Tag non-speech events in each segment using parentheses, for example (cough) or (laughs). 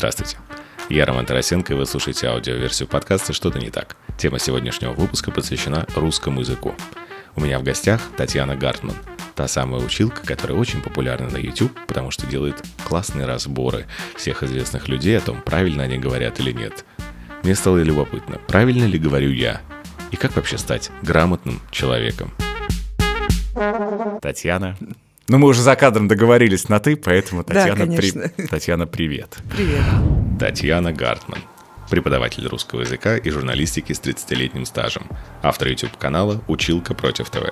Здравствуйте. Я Роман Тарасенко, и вы слушаете аудиоверсию подкаста «Что-то не так». Тема сегодняшнего выпуска посвящена русскому языку. У меня в гостях Татьяна Гартман, та самая училка, которая очень популярна на YouTube, потому что делает классные разборы всех известных людей о том, правильно они говорят или нет. Мне стало любопытно, правильно ли говорю я, и как вообще стать грамотным человеком. Татьяна, ну, мы уже за кадром договорились на «ты», поэтому, Татьяна, да, при... Татьяна привет. Привет. Татьяна Гартман, преподаватель русского языка и журналистики с 30-летним стажем, автор YouTube-канала «Училка против ТВ»,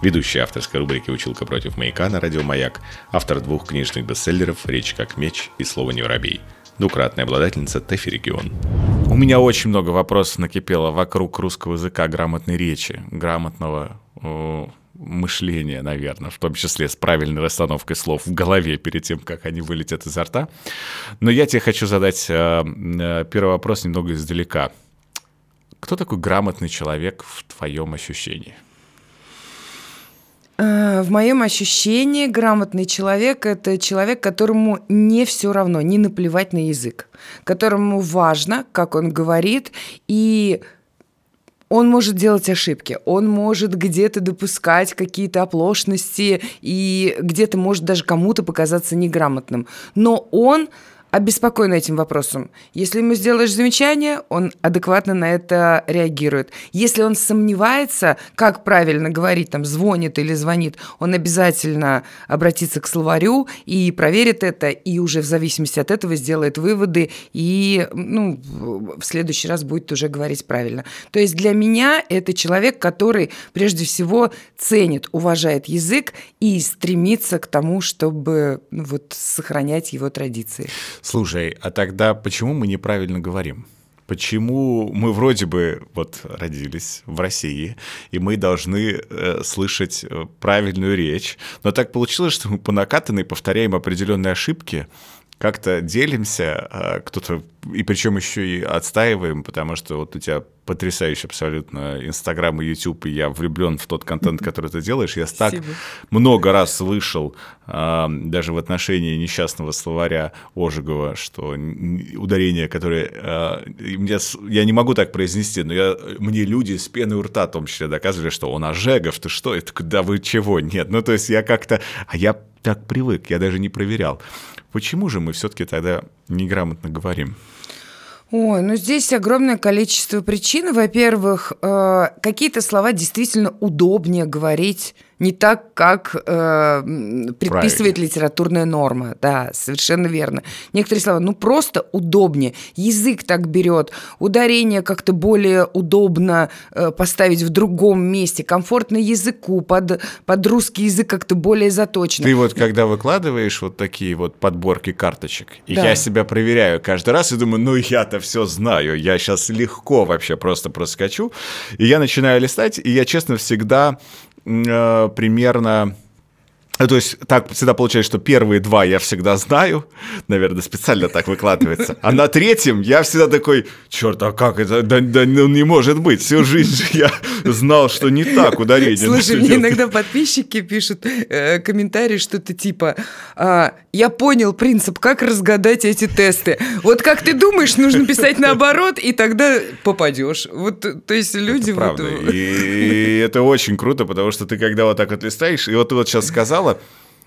ведущая авторской рубрики «Училка против маяка» на радио «Маяк», автор двух книжных бестселлеров «Речь как меч» и «Слово не воробей», двукратная обладательница ТЭФИ «Регион». У меня очень много вопросов накипело вокруг русского языка, грамотной речи, грамотного мышления, наверное, в том числе с правильной расстановкой слов в голове перед тем, как они вылетят изо рта. Но я тебе хочу задать э, э, первый вопрос немного издалека. Кто такой грамотный человек в твоем ощущении? Э, в моем ощущении грамотный человек – это человек, которому не все равно, не наплевать на язык, которому важно, как он говорит, и он может делать ошибки, он может где-то допускать какие-то оплошности и где-то может даже кому-то показаться неграмотным. Но он обеспокоен этим вопросом. Если ему сделаешь замечание, он адекватно на это реагирует. Если он сомневается, как правильно говорить, там, звонит или звонит, он обязательно обратится к словарю и проверит это, и уже в зависимости от этого сделает выводы, и ну, в следующий раз будет уже говорить правильно. То есть для меня это человек, который прежде всего ценит, уважает язык и стремится к тому, чтобы ну, вот, сохранять его традиции. Слушай, а тогда почему мы неправильно говорим? Почему мы вроде бы вот родились в России, и мы должны э, слышать э, правильную речь, но так получилось, что мы по накатанной повторяем определенные ошибки, как-то делимся, а кто-то, и причем еще и отстаиваем, потому что вот у тебя потрясающий абсолютно Инстаграм и Ютуб, и я влюблен в тот контент, который ты делаешь. Я так много раз слышал, а, даже в отношении несчастного словаря Ожегова, что ударение, которое... А, я не могу так произнести, но я, мне люди с пеной у рта в том числе доказывали, что он Ожегов, ты что? Это да вы чего? Нет, ну то есть я как-то... А я так привык, я даже не проверял. Почему же мы все-таки тогда неграмотно говорим? Ой, ну здесь огромное количество причин. Во-первых, э, какие-то слова действительно удобнее говорить не так, как э, предписывает Правильно. литературная норма. Да, совершенно верно. Некоторые слова, ну, просто удобнее. Язык так берет, ударение как-то более удобно э, поставить в другом месте, комфортно языку, под, под русский язык как-то более заточено. Ты вот когда выкладываешь вот такие вот подборки карточек, и да. я себя проверяю каждый раз и думаю, ну, я-то все знаю, я сейчас легко вообще просто проскочу, и я начинаю листать, и я, честно, всегда примерно ну, то есть так всегда получается, что первые два я всегда знаю, наверное, специально так выкладывается, а на третьем я всегда такой, черт, а как это, да, да ну, не может быть, всю жизнь я знал, что не так ударение. Слушай, мне иногда подписчики пишут э, комментарии, что-то типа, а, я понял принцип, как разгадать эти тесты. Вот как ты думаешь, нужно писать наоборот, и тогда попадешь. Вот, то есть люди... Это вот... правда, и это очень круто, потому что ты когда вот так вот листаешь, и вот ты вот сейчас сказал, начала.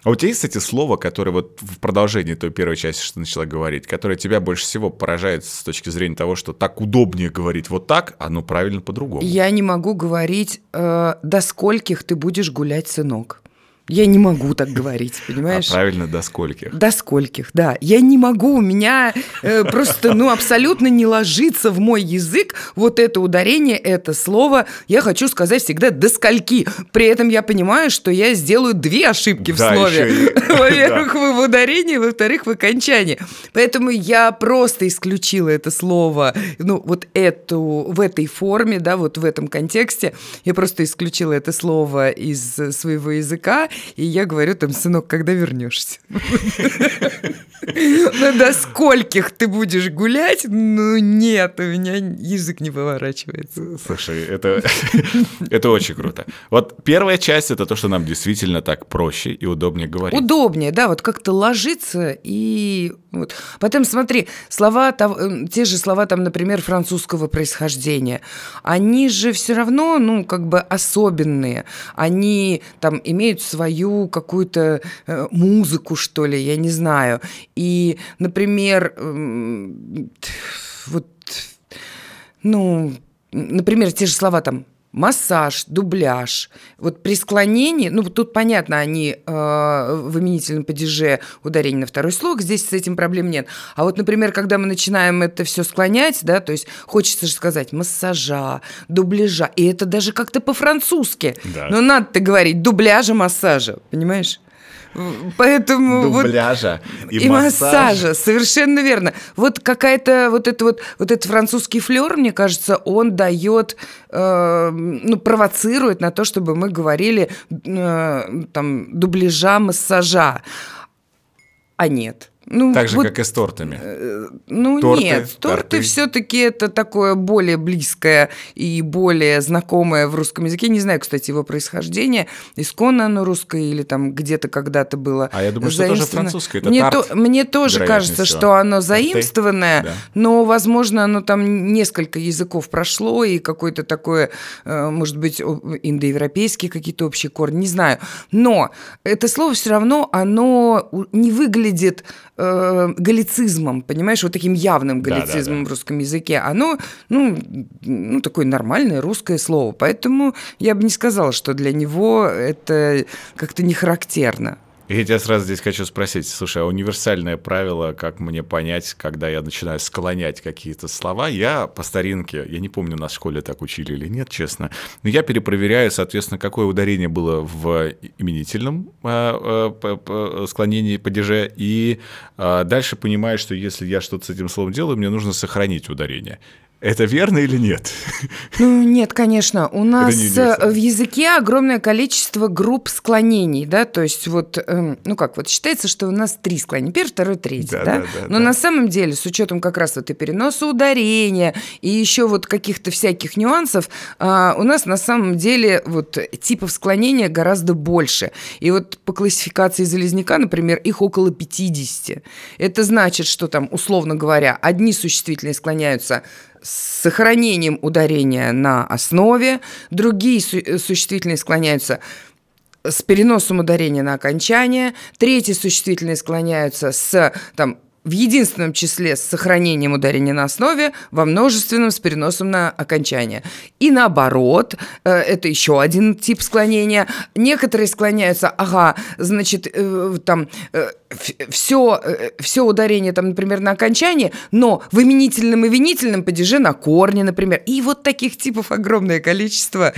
А у тебя есть, кстати, слово, которое вот в продолжении той первой части, что ты начала говорить, которое тебя больше всего поражает с точки зрения того, что так удобнее говорить вот так, а ну правильно по-другому? Я не могу говорить, э, до скольких ты будешь гулять, сынок. Я не могу так говорить, понимаешь? А правильно, до скольких? До скольких, да. Я не могу, у меня э, просто, ну, абсолютно не ложится в мой язык вот это ударение, это слово. Я хочу сказать всегда до скольки. При этом я понимаю, что я сделаю две ошибки в да, слове. (laughs) (laughs) Во-первых, в ударении, во-вторых, в окончании. Поэтому я просто исключила это слово, ну, вот эту, в этой форме, да, вот в этом контексте. Я просто исключила это слово из своего языка и я говорю там, сынок, когда вернешься? (laughs) Ну, до скольких ты будешь гулять? Ну, нет, у меня язык не поворачивается. Слушай, это, (laughs) это очень круто. Вот первая часть — это то, что нам действительно так проще и удобнее говорить. Удобнее, да, вот как-то ложиться и... Вот. Потом смотри, слова, э, те же слова, там, например, французского происхождения, они же все равно, ну, как бы особенные. Они там имеют свою какую-то э, музыку, что ли, я не знаю. И, например, вот, ну, например, те же слова там массаж, дубляж. Вот при склонении, ну тут понятно, они э, в именительном падеже ударение на второй слог, здесь с этим проблем нет. А вот, например, когда мы начинаем это все склонять, да, то есть хочется же сказать массажа, дубляжа, и это даже как-то по-французски. Да. Но надо-то говорить дубляжа, массажа, понимаешь? Поэтому Дубляжа вот, и, и массажа. массажа. Совершенно верно. Вот какая-то вот это вот, вот этот французский флер, мне кажется, он дает, э, ну, провоцирует на то, чтобы мы говорили э, там дубляжа, массажа. А нет. Ну, так же, вот, как и с тортами. Э, ну, торты, нет, торты, торты. все-таки это такое более близкое и более знакомое в русском языке. Не знаю, кстати, его происхождение. Исконно оно русское или там где-то когда-то было А я думаю, что тоже французское. Это мне, тарт, то, мне тоже кажется, всего. что оно заимствованное, да. но, возможно, оно там несколько языков прошло, и какой-то такое, э, может быть, индоевропейские какие-то общие корни, не знаю. Но это слово все равно, оно не выглядит э, галлицизмом, понимаешь, вот таким явным галлицизмом да, да, да. в русском языке, оно, ну, ну, такое нормальное русское слово. Поэтому я бы не сказала, что для него это как-то не характерно. Я тебя сразу здесь хочу спросить, слушай, а универсальное правило, как мне понять, когда я начинаю склонять какие-то слова, я по старинке, я не помню, нас в школе так учили или нет, честно, но я перепроверяю, соответственно, какое ударение было в именительном э, э, склонении падеже, и э, дальше понимаю, что если я что-то с этим словом делаю, мне нужно сохранить ударение. Это верно или нет? Ну, нет, конечно. У нас в языке огромное количество групп склонений, да, то есть вот, эм, ну как, вот считается, что у нас три склонения, первый, второй, третий, да, да? да, да но да. на самом деле, с учетом как раз вот и переноса ударения, и еще вот каких-то всяких нюансов, а, у нас на самом деле вот типов склонения гораздо больше. И вот по классификации Залезняка, например, их около 50. Это значит, что там, условно говоря, одни существительные склоняются с сохранением ударения на основе, другие су- существительные склоняются с переносом ударения на окончание, третьи существительные склоняются с там, в единственном числе с сохранением ударения на основе, во множественном с переносом на окончание. И наоборот, э, это еще один тип склонения. Некоторые склоняются, ага, значит, э, там все, э, все ударение, там, например, на окончании, но в именительном и винительном падеже на корне, например. И вот таких типов огромное количество.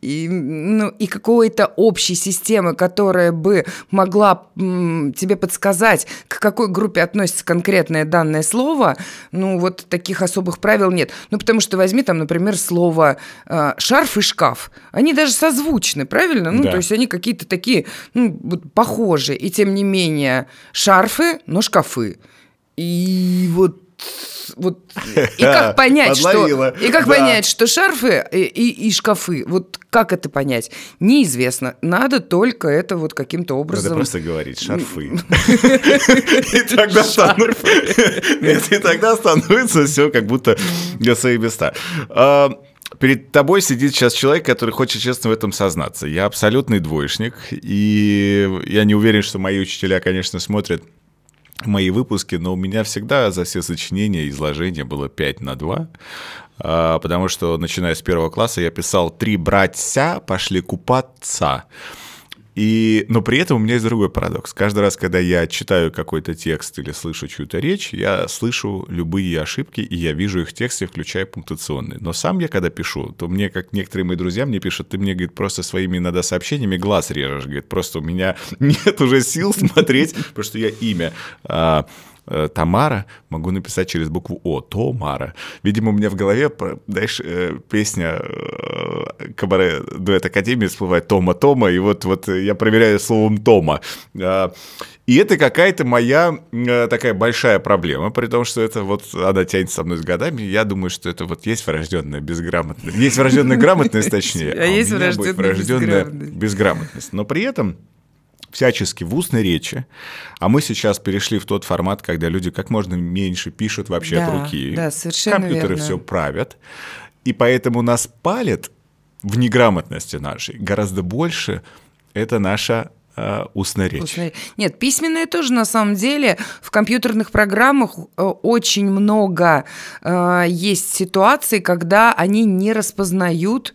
И, ну, и какой-то общей системы, которая бы могла м, тебе подсказать, к какой группе относится конкретное данное слово, ну, вот таких особых правил нет. Ну, потому что возьми там, например, слово э, «шарф» и «шкаф». Они даже созвучны, правильно? Ну, да. то есть они какие-то такие, ну, вот, похожие. И тем не менее, шарфы, но шкафы. И вот вот (laughs) и как понять, что и как да. понять, что шарфы и, и, и шкафы, вот как это понять, неизвестно. Надо только это вот каким-то образом. Надо просто говорить шарфы. (laughs) (laughs) И тогда становится все как будто для своих места. Перед тобой сидит сейчас человек, который хочет честно в этом сознаться. Я абсолютный двоечник, и я не уверен, что мои учителя, конечно, смотрят мои выпуски, но у меня всегда за все сочинения и изложения было 5 на 2, а, потому что, начиная с первого класса, я писал «Три братья пошли купаться». И, но при этом у меня есть другой парадокс. Каждый раз, когда я читаю какой-то текст или слышу чью-то речь, я слышу любые ошибки, и я вижу их в тексте, включая пунктуационные. Но сам я, когда пишу, то мне, как некоторые мои друзья мне пишут, ты мне, говорит, просто своими иногда сообщениями глаз режешь. Говорит, просто у меня (laughs) нет уже сил смотреть, потому что я имя а, Тамара, могу написать через букву О, Томара. Видимо, у меня в голове, знаешь, э, песня э, Кабаре Дуэт Академии всплывает Тома Тома, и вот, вот я проверяю словом Тома. А, и это какая-то моя э, такая большая проблема, при том, что это вот она тянется со мной с годами. Я думаю, что это вот есть врожденная безграмотность. Есть врожденная грамотность, точнее, (laughs) а, а есть врожденная безграмотность. Но при этом всячески в устной речи, а мы сейчас перешли в тот формат, когда люди как можно меньше пишут вообще да, от руки. Да, совершенно Компьютеры верно. все правят. И поэтому нас палят в неграмотности нашей гораздо больше это наша э, устная речь. Устная... Нет, письменная тоже на самом деле в компьютерных программах э, очень много э, есть ситуаций, когда они не распознают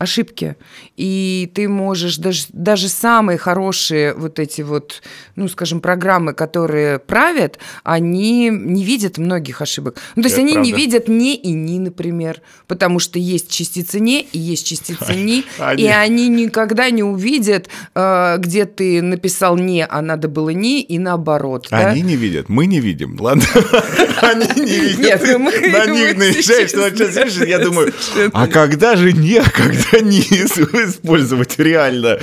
ошибки. И ты можешь даже, даже самые хорошие вот эти вот, ну, скажем, программы, которые правят, они не видят многих ошибок. Ну, то есть Это они правда. не видят не и ни, например, потому что есть частица не и есть частица ни, (laughs) и они никогда не увидят, э, где ты написал не, а надо было не, и наоборот. Они не видят, мы не видим, ладно? (laughs) Они не видят. Нет, ну на них наезжаешь, что сейчас я (laughs) думаю, а когда же не, а когда не использовать реально.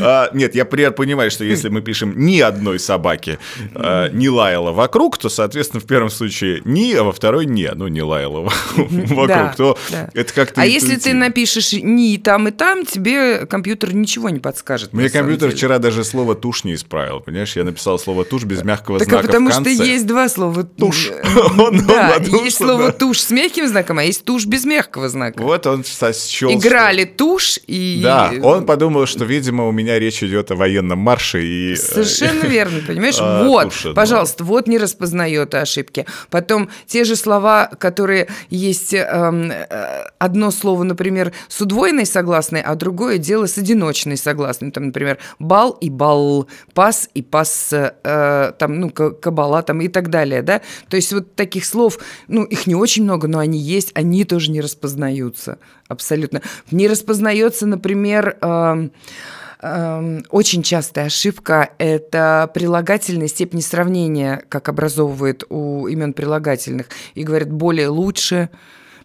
А, нет, я пример понимаю, что если мы пишем ни одной собаки а, не лаяла вокруг, то, соответственно, в первом случае ни, а во второй не, ну, не лаяла вокруг, да, то да. это как-то А если ты напишешь ни там и там, тебе компьютер ничего не подскажет. Мне компьютер вчера даже слово тушь не исправил, понимаешь? Я написал слово тушь без мягкого так, знака потому в конце. что есть два слова тушь. (laughs) Да, есть слово тушь с мягким знаком, а есть тушь без мягкого знака. Вот он счел. Играли тушь и... Да, он подумал, что, видимо, у меня речь идет о военном марше и... Совершенно (laughs) верно, понимаешь? (laughs) А, вот, пожалуйста, вот не распознает ошибки. Потом те же слова, которые есть эм, э, одно слово, например, с удвоенной согласной, а другое дело с одиночной согласной. Там, например, бал и бал, пас и пас, э, там, ну, кабала там и так далее, да? То есть вот таких слов, ну, их не очень много, но они есть, они тоже не распознаются абсолютно. Не распознается, например, э, очень частая ошибка – это прилагательная степень сравнения, как образовывает у имен прилагательных, и говорят «более лучше»,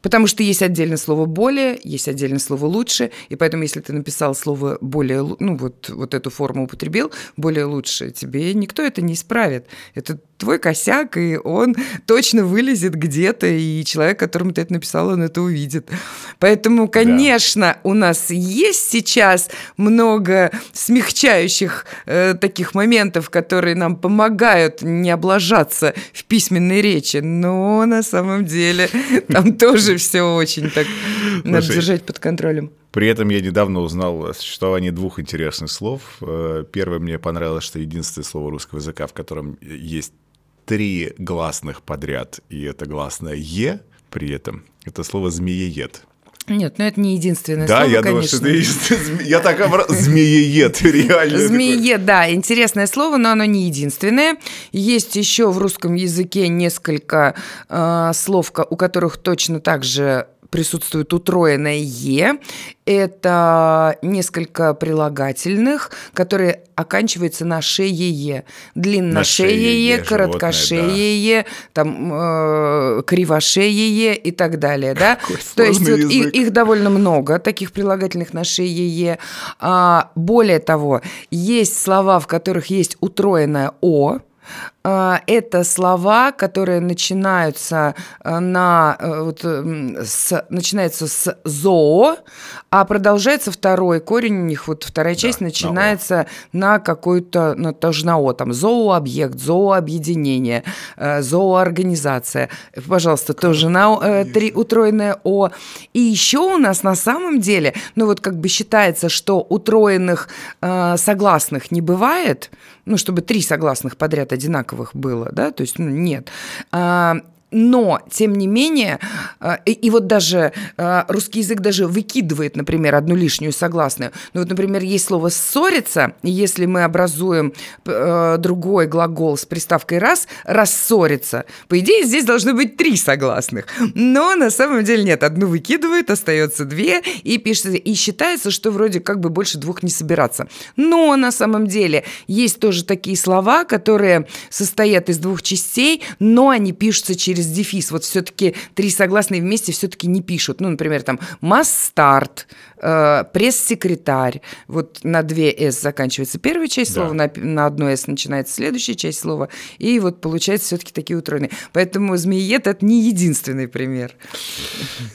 Потому что есть отдельное слово «более», есть отдельное слово «лучше», и поэтому, если ты написал слово «более», ну, вот, вот эту форму употребил, «более лучше», тебе никто это не исправит. Это твой косяк, и он точно вылезет где-то, и человек, которому ты это написал, он это увидит. Поэтому, конечно, да. у нас есть сейчас много смягчающих э, таких моментов, которые нам помогают не облажаться в письменной речи, но на самом деле там тоже (laughs) все очень так надо держать под контролем. При этом я недавно узнал о существовании двух интересных слов. Э, первое мне понравилось, что единственное слово русского языка, в котором есть три гласных подряд, и это гласное «е» при этом, это слово «змееед». Нет, ну это не единственное да, слово, я конечно. думаю, что это Я так обра... Змееед, (laughs) реально. Змееед, да, интересное слово, но оно не единственное. Есть еще в русском языке несколько э, слов, у которых точно так же присутствует утроенное «е». Это несколько прилагательных, которые оканчиваются на шее-е. Длинношее-е, короткошее-е, да. там э, кривошее-е и так далее. Да? (laughs) То есть вот, их, их довольно много, таких прилагательных на шее-е. А, более того, есть слова, в которых есть утроенное «о», это слова, которые начинаются э, на э, вот, с, начинается с зоо, а продолжается второй корень у них, вот вторая часть да, начинается на, на какой-то, ну, тоже на о, там, зоообъект, зоообъединение, э, зооорганизация. Пожалуйста, тоже на три утроенное о. И еще у нас на самом деле, ну вот как бы считается, что утроенных согласных не бывает, ну, чтобы три согласных подряд одинаковых было, да, то есть ну, нет. А, но, тем не менее, э, и, и вот даже э, русский язык даже выкидывает, например, одну лишнюю согласную. Ну вот, например, есть слово «ссориться», и если мы образуем э, другой глагол с приставкой «раз», «рассориться», по идее, здесь должны быть три согласных. Но на самом деле нет, одну выкидывает, остается две, и пишется, и считается, что вроде как бы больше двух не собираться. Но на самом деле есть тоже такие слова, которые состоят из двух частей, но они пишутся через через дефис. Вот все-таки три согласные вместе все-таки не пишут. Ну, например, там масс-старт, э, пресс-секретарь. Вот на две «с» заканчивается первая часть да. слова, на, на одно «с» начинается следующая часть слова. И вот получается все-таки такие утроенные. Поэтому «змеиед» — это не единственный пример.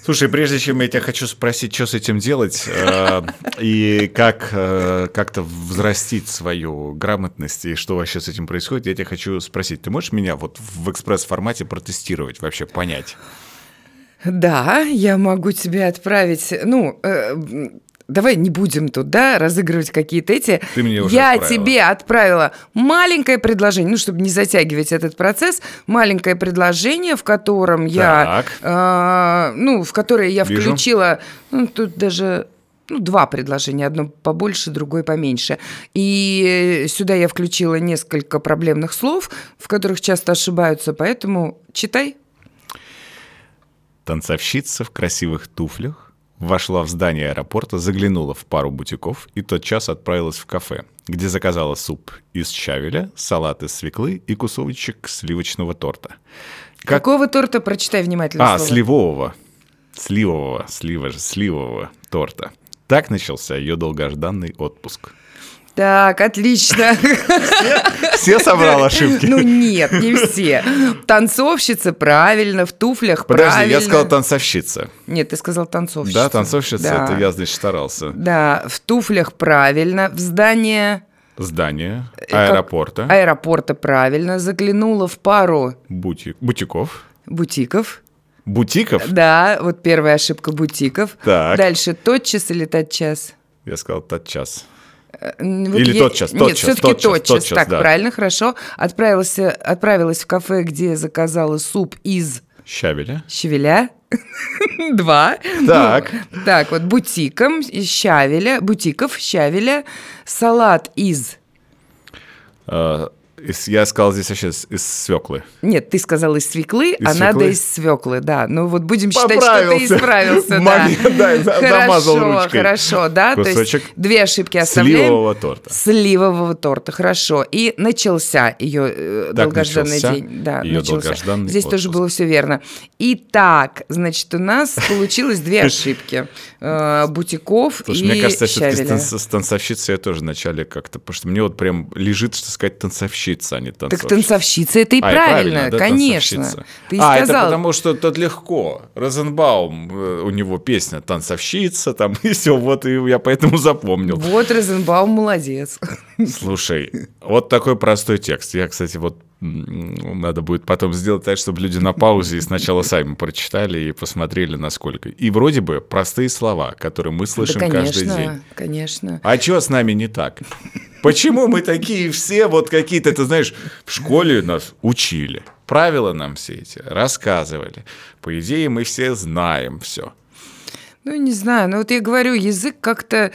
Слушай, прежде чем я тебя хочу спросить, что с этим делать, э, и как э, как-то взрастить свою грамотность, и что вообще с этим происходит, я тебя хочу спросить. Ты можешь меня вот в экспресс-формате протестировать, вообще понять? Да, я могу тебе отправить, ну, э, давай не будем тут, да, разыгрывать какие-то эти. Ты мне уже Я отправила. тебе отправила маленькое предложение, ну, чтобы не затягивать этот процесс, маленькое предложение, в котором я, э, ну, в которое я Вижу. включила, ну, тут даже ну, два предложения, одно побольше, другое поменьше. И сюда я включила несколько проблемных слов, в которых часто ошибаются, поэтому читай. Танцовщица в красивых туфлях вошла в здание аэропорта, заглянула в пару бутиков и тотчас отправилась в кафе, где заказала суп из щавеля, салат из свеклы и кусочек сливочного торта. Как... Какого торта? Прочитай внимательно. А, слово. сливового. Сливового, слива же, сливового торта. Так начался ее долгожданный отпуск. Так, отлично. Все, все собрал ошибки? Ну нет, не все. Танцовщица правильно, в туфлях Подожди, правильно. я сказал танцовщица. Нет, ты сказал танцовщица. Да, танцовщица, да. это я, значит, старался. Да, в туфлях правильно, в здание... Здание аэропорта. Как аэропорта правильно, заглянула в пару... Бутик, бутиков. Бутиков. Бутиков? Да, вот первая ошибка бутиков. Так. Дальше тотчас или тотчас? Я сказал тотчас. Э, вот Или я... тотчас, тотчас, Нет, все-таки тотчас, тотчас. тотчас так, да. правильно, хорошо. Отправилась, отправилась в кафе, где заказала суп из... Щавеля. Щавеля. (laughs) Два. Так. Ну, так, вот бутиком из щавеля, бутиков, щавеля, салат из... Uh, из, я сказал здесь вообще из, свеклы. Нет, ты сказал из свеклы, из а свеклы? надо из свеклы, да. Ну вот будем считать, что ты исправился. (laughs) Да, хорошо, хорошо, да. То есть две ошибки оставляем. Сливового торта. Сливового торта, хорошо. И начался ее э, долгожданный день. Да, начался. Здесь тоже было все верно. Итак, значит, у нас получилось две (laughs) ошибки. Э, бутиков и мне кажется, все-таки с танцовщицей я тоже вначале как-то, потому что мне вот прям лежит, что сказать, танцовщица танцовщица, а не танцовщица. Так танцовщица это и а, правильно, правильно да, конечно. Ты а, сказал... это потому что тут легко. Розенбаум, э, у него песня «Танцовщица», там, (laughs) и все, вот, и я поэтому запомнил. Вот Розенбаум молодец. Слушай, вот такой простой текст. Я, кстати, вот надо будет потом сделать так, чтобы люди на паузе и сначала сами прочитали и посмотрели, насколько. И вроде бы простые слова, которые мы слышим да, конечно, каждый день. Конечно. А что с нами не так? Почему мы такие все вот какие-то, ты знаешь, в школе нас учили, правила нам все эти рассказывали. По идее, мы все знаем все. Ну, не знаю, ну вот я говорю, язык как-то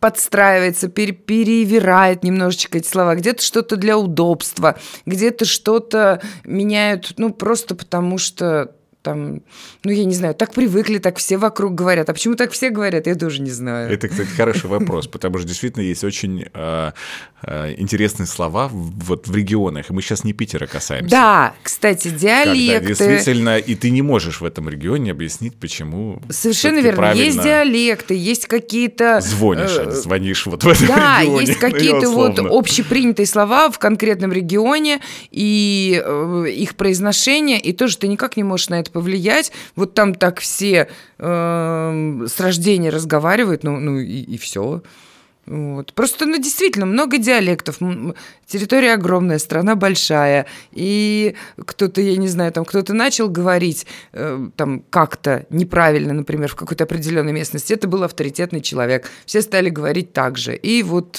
подстраивается, пере перевирает немножечко эти слова. Где-то что-то для удобства, где-то что-то меняют, ну, просто потому что там, ну, я не знаю, так привыкли, так все вокруг говорят. А почему так все говорят, я тоже не знаю. Это, кстати, хороший вопрос, потому что действительно есть очень э, э, интересные слова вот в регионах, и мы сейчас не Питера касаемся. Да, кстати, диалекты. Когда действительно, и ты не можешь в этом регионе объяснить, почему Совершенно верно. Правильно... Есть диалекты, есть какие-то... Звонишь, э, звонишь вот в этом да, регионе. Да, есть какие-то вот общепринятые слова в конкретном регионе, и э, их произношение, и тоже ты никак не можешь на это повлиять. Вот там так все э, с рождения разговаривают, ну, ну и, и все. Вот. Просто, ну, действительно, много диалектов. Территория огромная, страна большая. И кто-то, я не знаю, там кто-то начал говорить э, там как-то неправильно, например, в какой-то определенной местности. Это был авторитетный человек. Все стали говорить так же. И вот,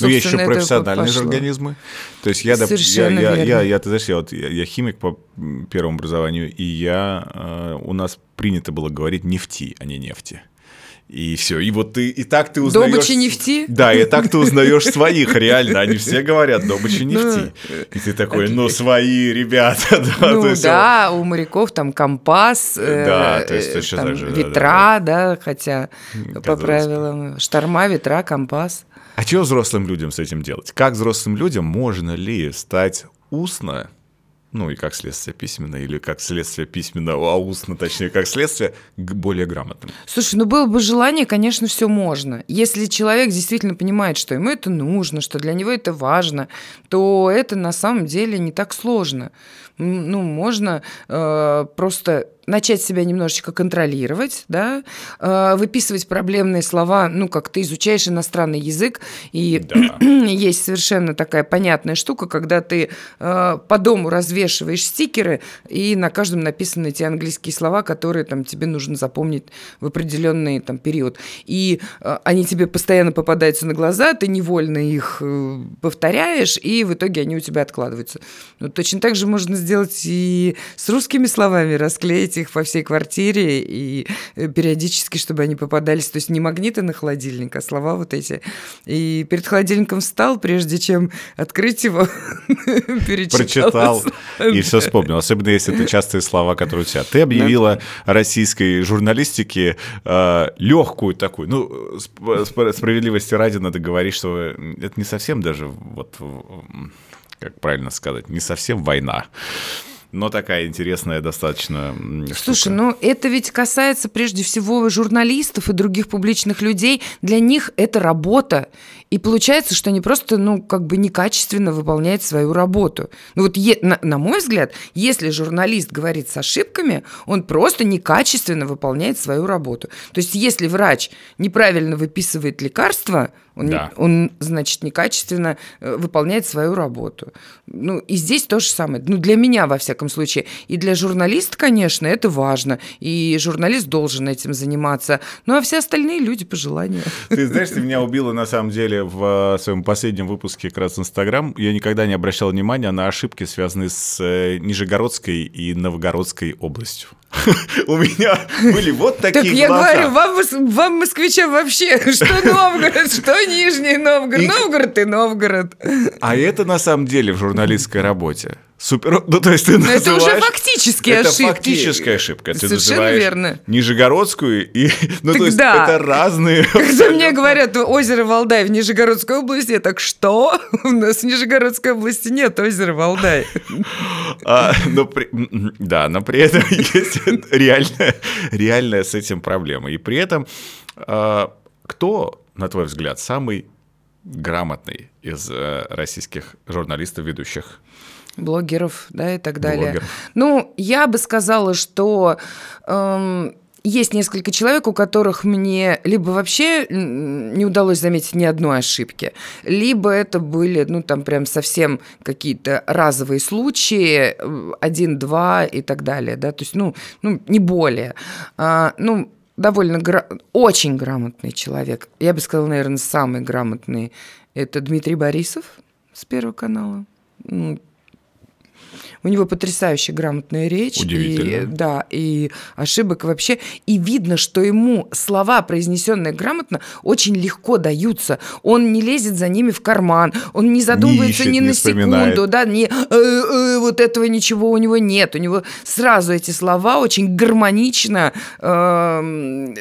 Ну, есть еще профессиональные же организмы. То есть я, Совершенно я, я, я, я, ты знаешь, я, вот, я, я химик по первому образованию, и я, э, у нас принято было говорить нефти, а не нефти. И все. И вот ты и так ты узнаешь. Добыча нефти? Да, и так ты узнаешь своих, реально. Они все говорят добыча ну, нефти. И ты такой, ну, свои ребята. (laughs) Да, ну, да, у моряков там компас, ветра, да, хотя по правилам шторма, ветра, компас. А что взрослым людям с этим делать? Как взрослым людям можно ли стать устно ну и как следствие письменно, или как следствие письменно, а устно, точнее, как следствие, более грамотным. Слушай, ну было бы желание, конечно, все можно. Если человек действительно понимает, что ему это нужно, что для него это важно, то это на самом деле не так сложно. Ну, можно э, просто начать себя немножечко контролировать, да, э, выписывать проблемные слова, ну, как ты изучаешь иностранный язык, и да. (clears throat) есть совершенно такая понятная штука, когда ты э, по дому развешиваешь стикеры, и на каждом написаны те английские слова, которые там тебе нужно запомнить в определенный там период. И э, они тебе постоянно попадаются на глаза, ты невольно их повторяешь, и в итоге они у тебя откладываются. Ну, точно так же можно сделать и с русскими словами, расклеить их по всей квартире и э, периодически, чтобы они попадались. То есть не магниты на холодильник, а слова вот эти. И перед холодильником встал, прежде чем открыть его, (laughs) Прочитал и все вспомнил. Особенно если это частые слова, которые у тебя. Ты объявила российской журналистике э, легкую такую, ну, справедливости ради надо говорить, что это не совсем даже вот как правильно сказать, не совсем война но такая интересная достаточно Слушай, штука. ну это ведь касается прежде всего журналистов и других публичных людей. Для них это работа. И получается, что они просто, ну, как бы некачественно выполняют свою работу. Ну вот, е- на, на мой взгляд, если журналист говорит с ошибками, он просто некачественно выполняет свою работу. То есть если врач неправильно выписывает лекарства, он, да. он, значит, некачественно э, выполняет свою работу. Ну, и здесь то же самое. Ну, для меня, во всяком случае. И для журналиста, конечно, это важно. И журналист должен этим заниматься. Ну, а все остальные люди по желанию. Ты знаешь, ты меня убила, на самом деле, в э, своем последнем выпуске как раз Инстаграм. Я никогда не обращал внимания на ошибки, связанные с э, Нижегородской и Новгородской областью. (laughs) У меня были вот такие Так я говорю, вам, вам москвичам вообще, (laughs) что Новгород, что Нижний Новгород, Новгород и Новгород. А это на самом деле в журналистской работе. Супер, ну то есть ты называешь... Это уже фактические это ошибки. Это фактическая ошибка. Ты Совершенно называешь верно. Нижегородскую и... (laughs) Ну так то есть да. это разные... (laughs) Когда мне говорят озеро Валдай в Нижегородской области, я так, что? (laughs) У нас в Нижегородской области нет озера Валдай. А, но при... Да, но при этом есть реальная, реальная с этим проблема. И при этом а, кто, на твой взгляд, самый грамотный из э, российских журналистов, ведущих блогеров, да, и так далее. Блогер. Ну, я бы сказала, что эм, есть несколько человек, у которых мне либо вообще не удалось заметить ни одной ошибки, либо это были, ну, там прям совсем какие-то разовые случаи, э, один-два и так далее, да, то есть, ну, ну не более. А, ну, довольно гра... очень грамотный человек. Я бы сказала, наверное, самый грамотный. Это Дмитрий Борисов с Первого канала. Ну, у него потрясающая грамотная речь. Удивительно. И, да, и ошибок вообще. И видно, что ему слова, произнесенные грамотно, очень легко даются. Он не лезет за ними в карман, он не задумывается не ищет, ни на секунду, да, не э, э, вот этого ничего у него нет. У него сразу эти слова очень гармонично, э,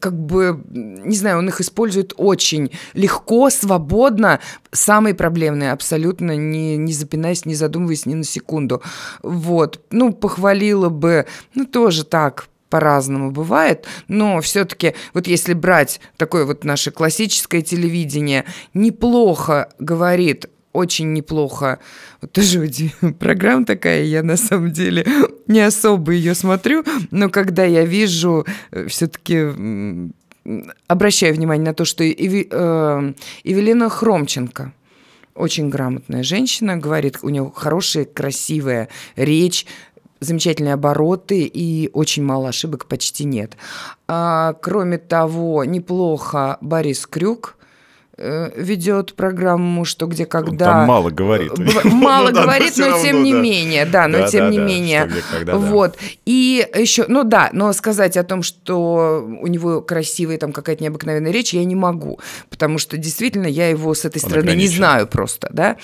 как бы, не знаю, он их использует очень легко, свободно, самые проблемные, абсолютно не, не запинаясь, не задумываясь ни на секунду. Вот, ну, похвалила бы, ну, тоже так, по-разному бывает, но все-таки вот если брать такое вот наше классическое телевидение, неплохо говорит очень неплохо. Вот тоже (laughs) программа такая, я на самом деле не особо ее смотрю, но когда я вижу э, все-таки обращаю внимание на то, что Эви, э, Хромченко очень грамотная женщина, говорит, у нее хорошая, красивая речь, замечательные обороты и очень мало ошибок, почти нет. А, кроме того, неплохо Борис Крюк – ведет программу «Что, где, когда». Там мало говорит. Мало (laughs) ну говорит, но тем не менее, да, но тем не менее. Вот. И еще, ну да, но сказать о том, что у него красивая там какая-то необыкновенная речь, я не могу, потому что действительно я его с этой стороны не знаю просто, да.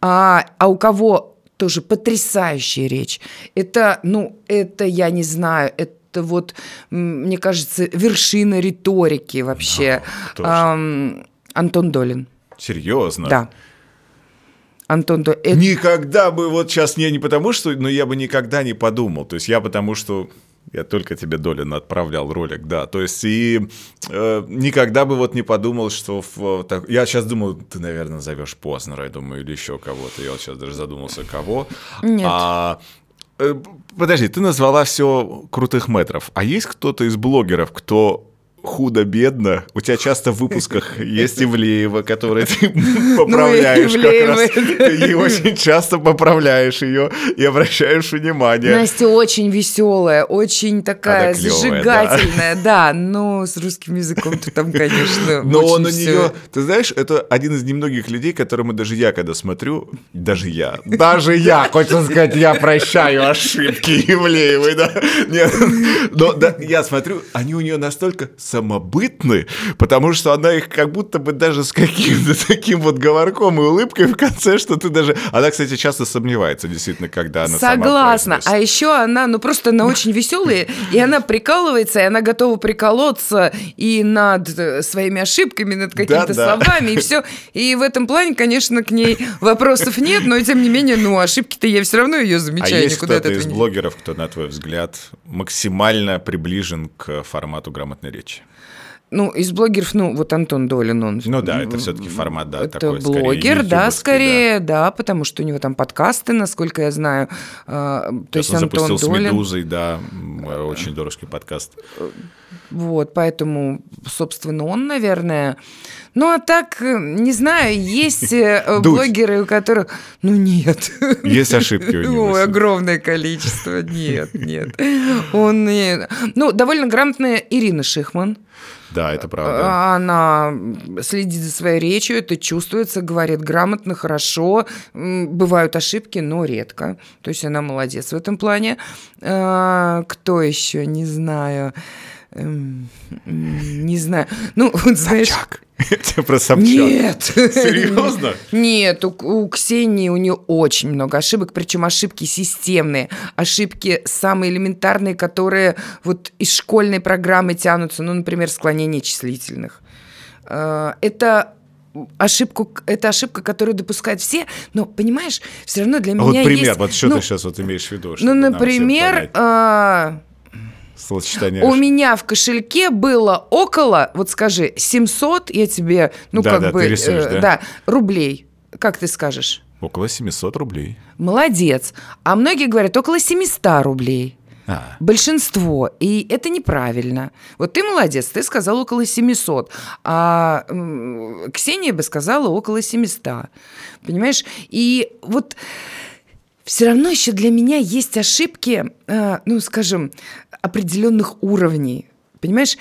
А, а у кого тоже потрясающая речь. Это, ну, это я не знаю, это вот, мне кажется, вершина риторики вообще. Да, Антон Долин. Серьезно? Да. Антон Долин. Это... Никогда бы, вот сейчас не, не потому что, но я бы никогда не подумал. То есть я потому что я только тебе, Долин, отправлял ролик, да. То есть и э, никогда бы вот не подумал, что... В, так, я сейчас думаю, ты, наверное, зовешь Познера, я думаю, или еще кого-то. Я вот сейчас даже задумался, кого. Нет. А, э, подожди, ты назвала все крутых метров. А есть кто-то из блогеров, кто худо-бедно. У тебя часто в выпусках есть Ивлеева, которую ты (laughs) поправляешь ну, как раз. Ты очень часто поправляешь ее и обращаешь внимание. Настя очень веселая, очень такая зажигательная. Да, но с русским языком ты там, конечно, (laughs) Но он у нее, ты знаешь, это один из немногих людей, которому даже я, когда смотрю, даже я, даже я, хочется сказать, я прощаю ошибки Ивлеевой, да? Нет, но да, я смотрю, они у нее настолько самобытны, потому что она их как будто бы даже с каким-то (laughs) таким вот говорком и улыбкой в конце, что ты даже... Она, кстати, часто сомневается, действительно, когда она Согласна. А еще она, ну просто она очень веселая, и она прикалывается, и она готова приколоться и над э, своими ошибками, над какими-то да, словами, и все. И в этом плане, конечно, к ней вопросов нет, но тем не менее, ну, ошибки-то я все равно ее замечаю. А есть кто-то из блогеров, кто, на твой взгляд, максимально приближен к формату грамотной речи? Ну, из блогеров, ну, вот Антон Долин, он... Ну да, это все-таки формат, да, это такой, блогер, да, скорее, да. да, потому что у него там подкасты, насколько я знаю. А, то есть он Антон запустил Долин... с «Медузой», да, очень дорожный подкаст. Вот, поэтому, собственно, он, наверное... Ну, а так, не знаю, есть э, (laughs) блогеры, у которых... Ну, нет. (laughs) Есть ошибки у него. Ой, огромное количество. Нет, нет. Он... Ну, довольно грамотная Ирина Шихман. Да, это правда. Она следит за своей речью, это чувствуется, говорит грамотно, хорошо. Бывают ошибки, но редко. То есть она молодец в этом плане. А, кто еще? Не знаю. Эм, не знаю. Ну, вот знаешь... Собчак. (laughs) Про Собчак. Нет. Серьезно? (laughs) Нет, у, у Ксении у нее очень много ошибок, причем ошибки системные, ошибки самые элементарные, которые вот из школьной программы тянутся, ну, например, склонение числительных. Э, это ошибку, это ошибка, которую допускают все, но, понимаешь, все равно для а меня вот пример, есть... вот что ну, ты сейчас вот имеешь в виду? Ну, например, Словосочетание. У меня в кошельке было около, вот скажи, 700, я тебе, ну да, как да, бы, ты рисуешь, э, да? да, рублей. Как ты скажешь? Около 700 рублей. Молодец. А многие говорят около 700 рублей. А. Большинство. И это неправильно. Вот ты молодец, ты сказал около 700, а Ксения бы сказала около 700. Понимаешь? И вот все равно еще для меня есть ошибки, э, ну, скажем, определенных уровней. Понимаешь,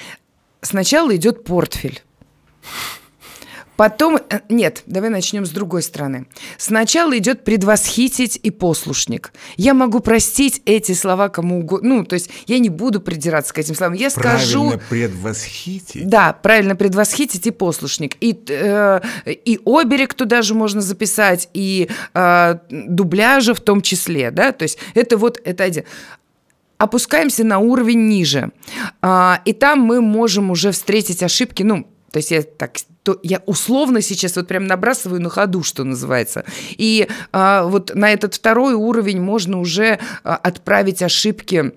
сначала идет портфель. Потом, э, нет, давай начнем с другой стороны. Сначала идет предвосхитить и послушник. Я могу простить эти слова кому угодно. Ну, то есть я не буду придираться к этим словам. Я скажу... Правильно предвосхитить? Да, правильно предвосхитить и послушник. И, э, и оберег туда же можно записать, и э, дубляжа в том числе, да, то есть это вот, это один опускаемся на уровень ниже. А, и там мы можем уже встретить ошибки, ну, то есть я так то я условно сейчас вот прям набрасываю на ходу, что называется. И а, вот на этот второй уровень можно уже а, отправить ошибки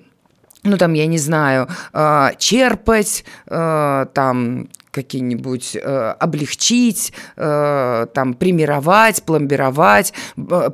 ну, там, я не знаю, э, черпать, э, там, какие-нибудь э, облегчить, э, там примировать, пломбировать,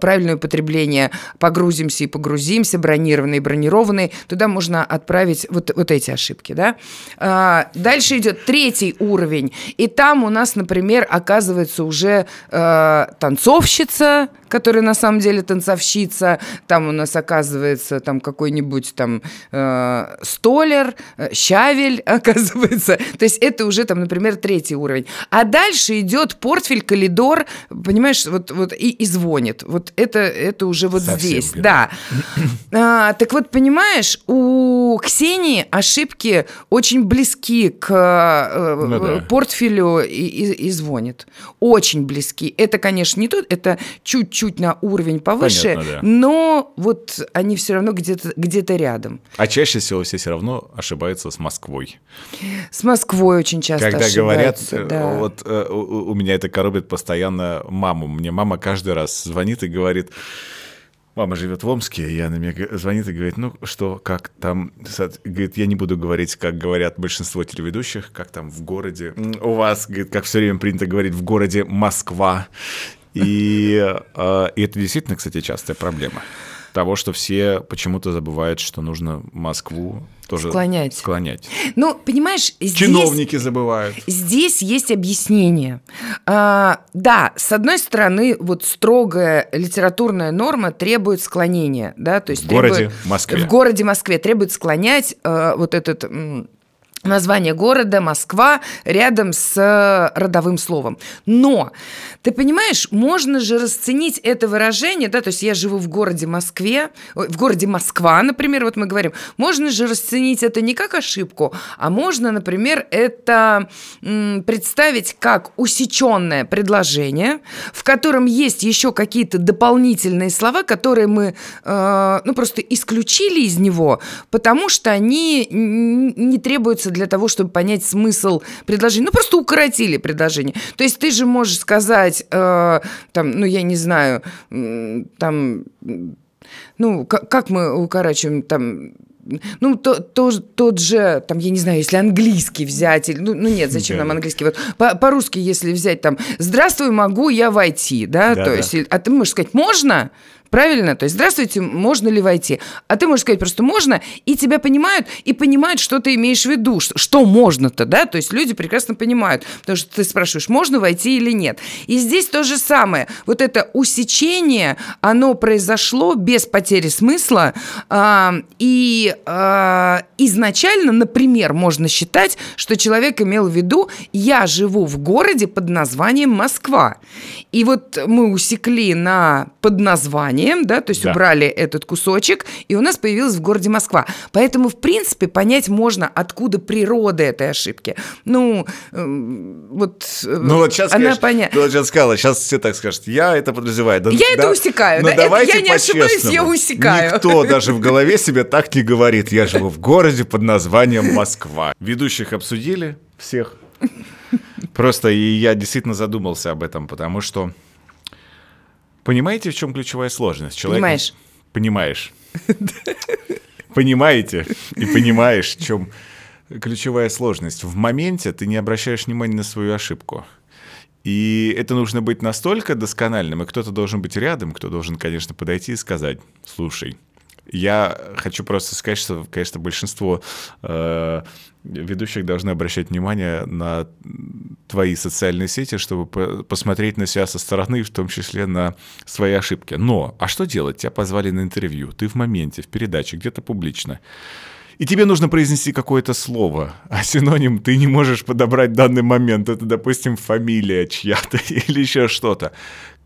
правильное употребление погрузимся и погрузимся, бронированные и бронированные, туда можно отправить вот, вот эти ошибки, да. Э, дальше идет третий уровень, и там у нас, например, оказывается уже э, танцовщица, которая на самом деле танцовщица, там у нас оказывается там какой-нибудь там э, столер, э, щавель (laughs) оказывается, то есть это уже там, например, третий уровень. А дальше идет портфель, коридор, понимаешь, вот, вот и, и звонит. Вот это, это уже вот Совсем здесь, беда. да. (clears throat) А, так вот, понимаешь, у Ксении ошибки очень близки к э, Ну да. портфелю и, и- и звонит. Очень близки. Это, конечно, не тот, это чуть-чуть на уровень повыше, Понятно, да. но вот они все равно где-то где рядом. А чаще всего все все равно ошибаются с Москвой. С Москвой очень часто Когда говорят, ошибаются, э, да. вот э, у, у меня это коробит постоянно маму. Мне мама каждый раз звонит и говорит, мама живет в Омске, и она мне звонит и говорит, ну что, как там, говорит, я не буду говорить, как говорят большинство телеведущих, как там в городе, у вас, говорит, как все время принято говорить, в городе Москва. И, э, и это действительно, кстати, частая проблема того, что все почему-то забывают, что нужно Москву тоже Склонять. склонять. Ну, понимаешь, здесь... Чиновники забывают. Здесь есть объяснение. А, да, с одной стороны, вот строгая литературная норма требует склонения, да, то есть В городе требует- Москве. В городе Москве требует склонять э, вот этот м, название города Москва рядом с э, родовым словом. Но ты понимаешь, можно же расценить это выражение, да, то есть я живу в городе Москве, в городе Москва, например, вот мы говорим, можно же расценить это не как ошибку, а можно, например, это представить как усеченное предложение, в котором есть еще какие-то дополнительные слова, которые мы, э, ну, просто исключили из него, потому что они не требуются для того, чтобы понять смысл предложения. Ну, просто укоротили предложение. То есть ты же можешь сказать, э, там, ну, я не знаю, там, ну, как, как мы укорачиваем там... Ну, то, то- тот же, там, я не знаю, если английский взять, или, ну, ну нет, зачем Да. нам английский? Вот по- по-русски, если взять там, здравствуй, могу я войти, да, Да, то да. есть, а ты можешь сказать, можно? Правильно? То есть, здравствуйте, можно ли войти? А ты можешь сказать просто можно, и тебя понимают, и понимают, что ты имеешь в виду, что, можно-то, да? То есть люди прекрасно понимают, потому что ты спрашиваешь, можно войти или нет. И здесь то же самое. Вот это усечение, оно произошло без потери смысла, а, и а, изначально, например, можно считать, что человек имел в виду, я живу в городе под названием Москва. И вот мы усекли на под названием, да, то есть Да. убрали этот кусочек, и у нас появилось в городе Москва. Поэтому, в принципе, понять можно, откуда природа этой ошибки. Ну, эм, вот... э, Ну вот сейчас, она конечно, поня- ты вот сейчас сказала, сейчас все так скажут, я это подразумеваю. Да- Я это да- усекаю, но да, это давайте я не ошибаюсь, я усекаю. Никто (laughs) даже в голове себе так не говорит. Я живу в городе под названием Москва. Ведущих обсудили всех. Просто и я действительно задумался об этом, потому что понимаете, в чем ключевая сложность? Человек- Понимаешь. Понимаешь. Понимаете и понимаешь, в чем ключевая сложность. В моменте ты не обращаешь внимания на свою ошибку. И это нужно быть настолько доскональным, и кто-то должен быть рядом, кто должен, конечно, подойти и сказать, слушай, я хочу просто сказать, что, конечно, большинство э, ведущих должны обращать внимание на твои социальные сети, чтобы по- посмотреть на себя со стороны, в том числе на свои ошибки. Но, а что делать? Тебя позвали на интервью, ты в моменте, в передаче, где-то публично. И тебе нужно произнести какое-то слово, а синоним ты не можешь подобрать в данный момент. Это, допустим, фамилия чья-то (laughs) или еще что-то.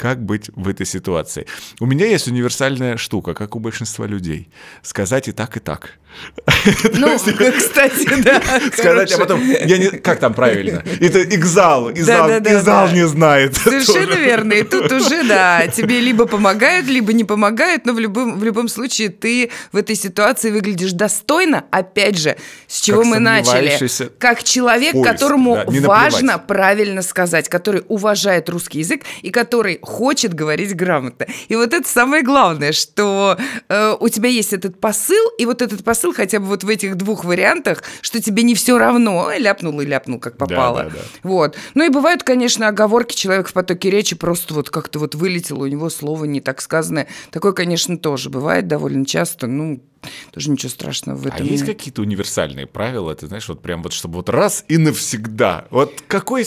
Как быть в этой ситуации? У меня есть универсальная штука, как у большинства людей. Сказать и так, и так. (laughs) Ну, кстати, (laughs) да. Сказать, а потом, я не, как там правильно? (laughs) Это Игзал, Да-да-да-да. Игзал не знает. Совершенно верно. И тут уже, да, тебе либо помогают, либо не помогают, но в любом, в любом случае ты в этой ситуации выглядишь достойно, опять же, с чего мы начали. Как человек, которому важно правильно сказать, который уважает русский язык и который хочет говорить грамотно. И вот это самое главное, что э, у тебя есть этот посыл, и вот этот посыл хотя бы вот в этих двух вариантах, что тебе не все равно, ляпнул и ляпнул, как попало. Да, да, да. Вот. Ну и бывают, конечно, оговорки, человек в потоке речи просто вот как-то вот вылетело, у него слово не так сказанное. Такое, конечно, тоже бывает довольно часто, ну, тоже ничего страшного в А этом. есть нет. какие-то универсальные правила, ты знаешь, вот прям вот чтобы вот раз и навсегда. Вот какой...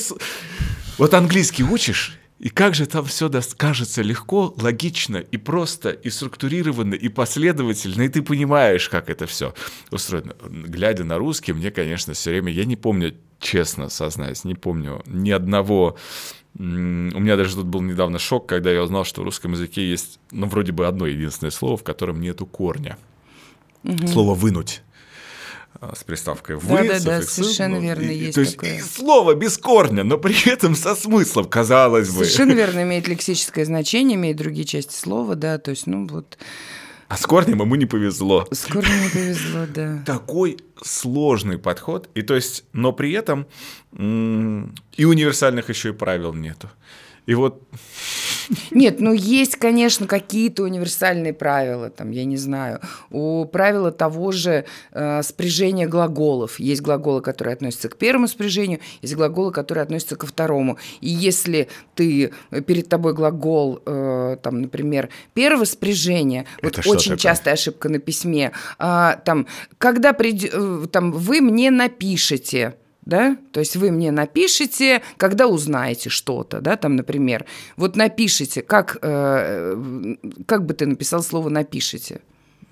Вот английский учишь, и как же там все кажется легко, логично и просто, и структурированно, и последовательно, и ты понимаешь, как это все устроено. Глядя на русский, мне, конечно, все время, я не помню, честно сознаюсь, не помню ни одного У меня даже тут был недавно шок, когда я узнал, что в русском языке есть, ну, вроде бы одно единственное слово, в котором нету корня. Слово «вынуть» с приставкой «вы». Да-да-да, совершенно ну, верно, и- есть То есть такое. и слово без корня, но при этом со смыслом, казалось бы. Совершенно верно, имеет лексическое значение, имеет другие части слова, да, то есть, ну вот, А с корнем ему не повезло. с корнем не повезло, да. Такой сложный подход, и то есть, но при этом и универсальных еще и правил нету. И вот (laughs) Нет, ну есть, конечно, какие-то универсальные правила, там, я не знаю. У правила того же э, спряжения глаголов. Есть глаголы, которые относятся к первому спряжению, есть глаголы, которые относятся ко второму. И если ты э, перед тобой глагол, э, там, например, первого спряжения, вот Это что очень такое? частая ошибка на письме, а, там, когда прид... э, там, вы мне напишете, да, то есть вы мне напишите, когда узнаете что-то, да, там, например, вот напишите, как, э, как бы ты написал слово напишите?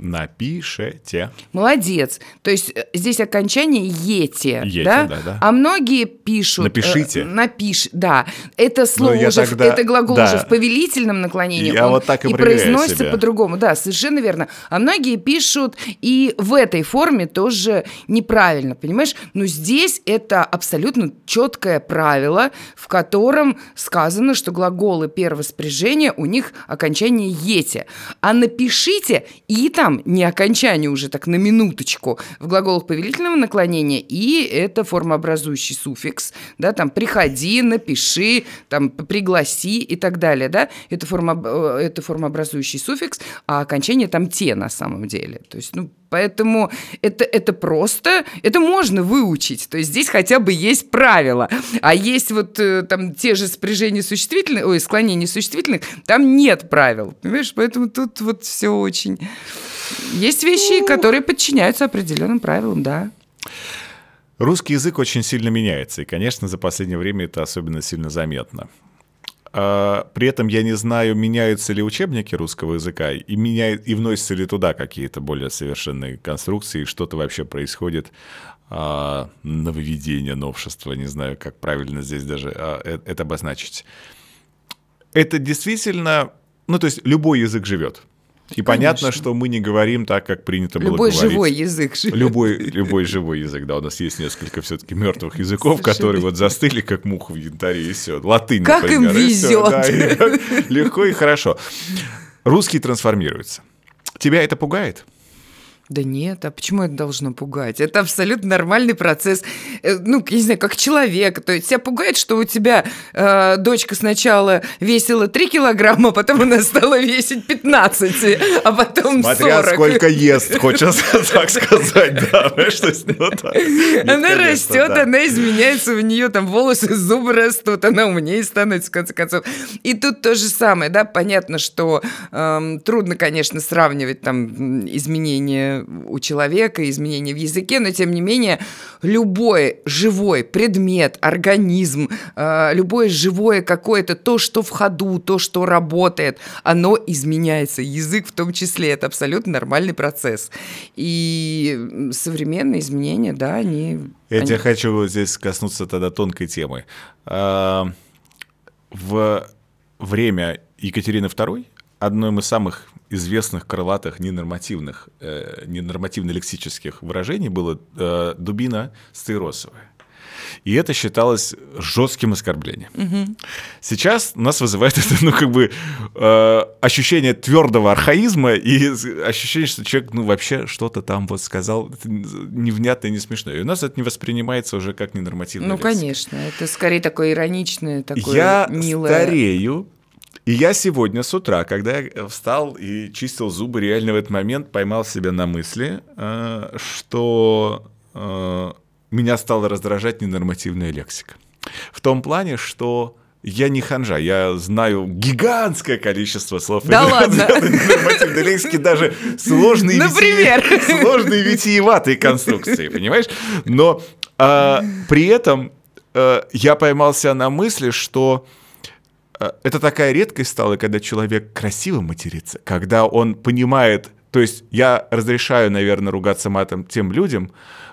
Напишите. Молодец. То есть э, здесь окончание ете, Ете, да? да, да. А многие пишут... Напишите. э, напиш, да. Это слово я уже, тогда- это глагол да. уже в повелительном наклонении. Я он вот так и проверяю произносится по-другому. Да, совершенно верно. А многие пишут и в этой форме тоже неправильно, понимаешь? Но здесь это абсолютно четкое правило, в котором сказано, что глаголы первого спряжения у них окончание ете. А напишите и там не окончание уже так на минуточку в глаголах повелительного наклонения, и это формообразующий суффикс, да, там приходи, напиши, там пригласи и так далее, да, это, форма, э, это формообразующий суффикс, а окончание там те на самом деле. То есть, ну, Поэтому это, это просто, это можно выучить. То есть здесь хотя бы есть правила. А есть вот э, там те же спряжения существительных, ой, склонения существительных, там нет правил. Понимаешь, поэтому тут вот все очень... Есть вещи, которые подчиняются определенным правилам, да. Русский язык очень сильно меняется, и, конечно, за последнее время это особенно сильно заметно. А, При этом я не знаю, меняются ли учебники русского языка и, меняет, и вносятся ли туда какие-то более совершенные конструкции, что-то вообще происходит, а, нововведение, новшество, не знаю, как правильно здесь даже а, э- это обозначить. Это действительно, ну то есть любой язык живет. И понятно, Конечно. что мы не говорим так, как принято было Любой говорить. живой язык. Любой, любой живой язык, да, у нас есть несколько все-таки мертвых языков, Совершенно которые вот застыли, как муха в янтаре, и все. Латынь, Как им например, и всё, везёт. да, и как (laughs) легко и хорошо. Русский трансформируется. Тебя это пугает? Да нет, а почему это должно пугать? Это абсолютно нормальный процесс. Э, Ну, не знаю, как человек. То есть тебя пугает, что у тебя э, дочка сначала весила 3 килограмма, а потом она стала весить 15, а потом Смотря 40. сколько ест, хочется (laughs) так сказать, да. понимаешь, то есть, ну, (laughs) Она растет, она изменяется, у нее там волосы, зубы растут, она умнее становится, в конце концов. И тут то же самое, да, понятно, что эм, трудно, конечно, сравнивать там м, у человека, изменения в языке, но тем не менее любой живой предмет, организм, э, любое живое какое-то, то, что в ходу, то, что работает, оно изменяется. Язык в том числе, это абсолютно нормальный процесс. И современные изменения, да, они... Я они- тебя хочу здесь коснуться тогда тонкой темы. А, В время Екатерины II одной из самых известных крылатых ненормативных, э, ненормативно-лексических выражений было э, «дубина стаиросовая». И это считалось жестким оскорблением. Сейчас нас вызывает (laughs) это, ну, как бы, э, ощущение твердого архаизма и ощущение, что человек, ну, вообще что-то там вот сказал это невнятно и не смешно. И у нас это не воспринимается уже как ненормативная Ну, лексика. конечно, это скорее такое ироничное, такое Я милое. старею, И я сегодня с утра, когда я встал и чистил зубы, реально в этот момент поймал себя на мысли, э, что э, меня стала раздражать ненормативная лексика. В том плане, что я не ханжа, я знаю гигантское количество слов. Да (laughs) ладно? Нормативной лексики, даже сложные, Например? Витие, сложные витиеватые конструкции, понимаешь? Но а, при этом а, я поймался на мысли, что это такая редкость стала, когда человек красиво матерится, когда он понимает, то есть я разрешаю, наверное, ругаться матом тем людям,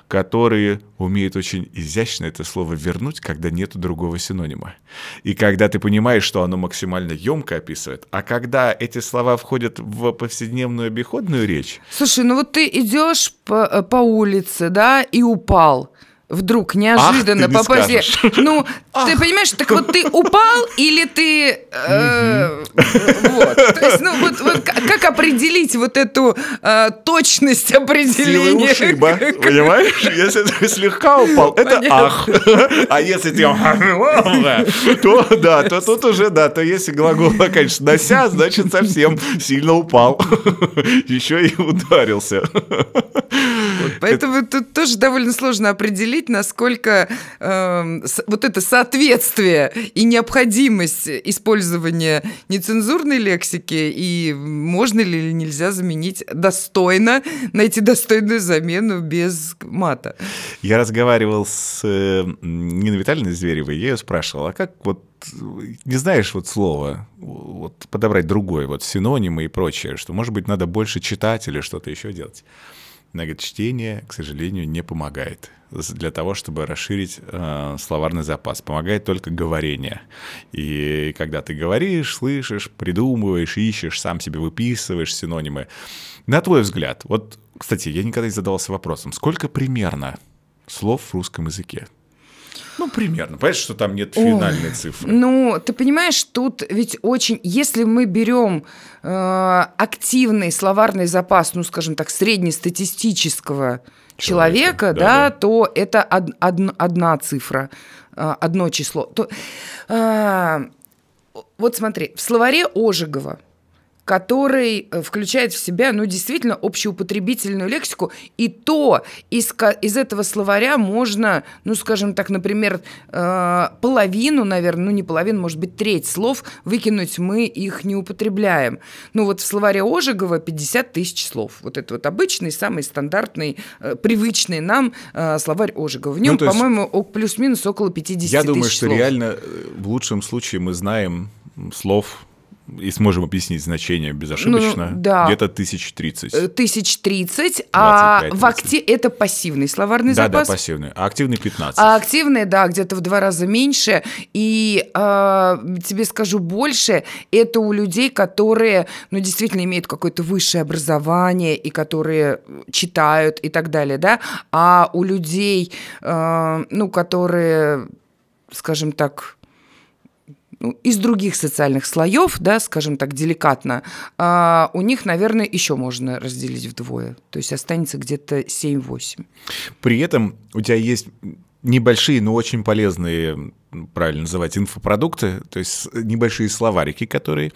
которые умеют очень изящно это слово вернуть, когда нет другого синонима. И когда ты понимаешь, что оно максимально емко описывает, а когда эти слова входят в повседневную обиходную речь... Слушай, ну вот ты идешь по, э, по улице, да, и упал вдруг неожиданно Ах, ты не попасть. скажешь. Ну, (laughs) ты понимаешь, так вот ты упал или ты э, вот. То есть, ну вот, вот как определить вот эту э, точность определения? ушиба, (laughs) понимаешь? Если ты слегка упал, это Понятно. ах. А если ты (laughs) то да, то тут уже, да, то если глагол конечно, нося, значит совсем сильно упал. Еще и ударился. Поэтому тут тоже довольно сложно определить, насколько эм, с- вот это соответствие и необходимость использования нецензурной лексики и можно ли или нельзя заменить достойно, найти достойную замену без мата. Я разговаривал с э, Ниной Витальевной Зверевой, я ее спрашивал, а как вот не знаешь вот слово, вот подобрать другое, вот синонимы и прочее, что, может быть, надо больше читать или что-то еще делать. Она говорит, чтение, к сожалению, не помогает для того, чтобы расширить э, словарный запас. Помогает только говорение. И когда ты говоришь, слышишь, придумываешь, ищешь, сам себе выписываешь синонимы. На твой взгляд, вот, кстати, я никогда не задавался вопросом, сколько примерно слов в русском языке? Ну, примерно. Понимаешь, что там нет финальной цифры? Ну, ты понимаешь, тут ведь очень, если мы берем активный словарный запас, ну, скажем так, среднестатистического человека, Человека, да, да-да. то это од- одн- одна цифра, э, одно число. То, э, вот смотри, в словаре Ожегова который э, включает в себя, ну, действительно, общеупотребительную лексику, и то из, из этого словаря можно, ну, скажем так, например, э, половину, наверное, ну, не половину, может быть, треть слов выкинуть, мы их не употребляем. Ну, вот в словаре Ожегова 50 тысяч слов. Вот это вот обычный, самый стандартный, э, привычный нам словарь Ожегова. В нем, Ну, по-моему, плюс-минус около 50 Я тысяч думаю, что слов. реально в лучшем случае мы знаем слов и сможем объяснить значение безошибочно. Ну, да. Где-то тысяч тридцать. Э, Тысяч тридцать, а 25, в акте это пассивный словарный Да, да, запас. пассивный. А активный 15. А активные, да, где-то в два раза меньше. И а, тебе скажу больше, это у людей, которые, ну, действительно имеют какое-то высшее образование и которые читают и так далее, да. А у людей, а, ну, которые, скажем так, из других социальных слоев, да, скажем так, деликатно, а, у них, наверное, еще можно разделить вдвое. То есть останется где-то 7-8. При этом у тебя есть небольшие, но очень полезные, правильно называть, инфопродукты, то есть небольшие словарики, которые...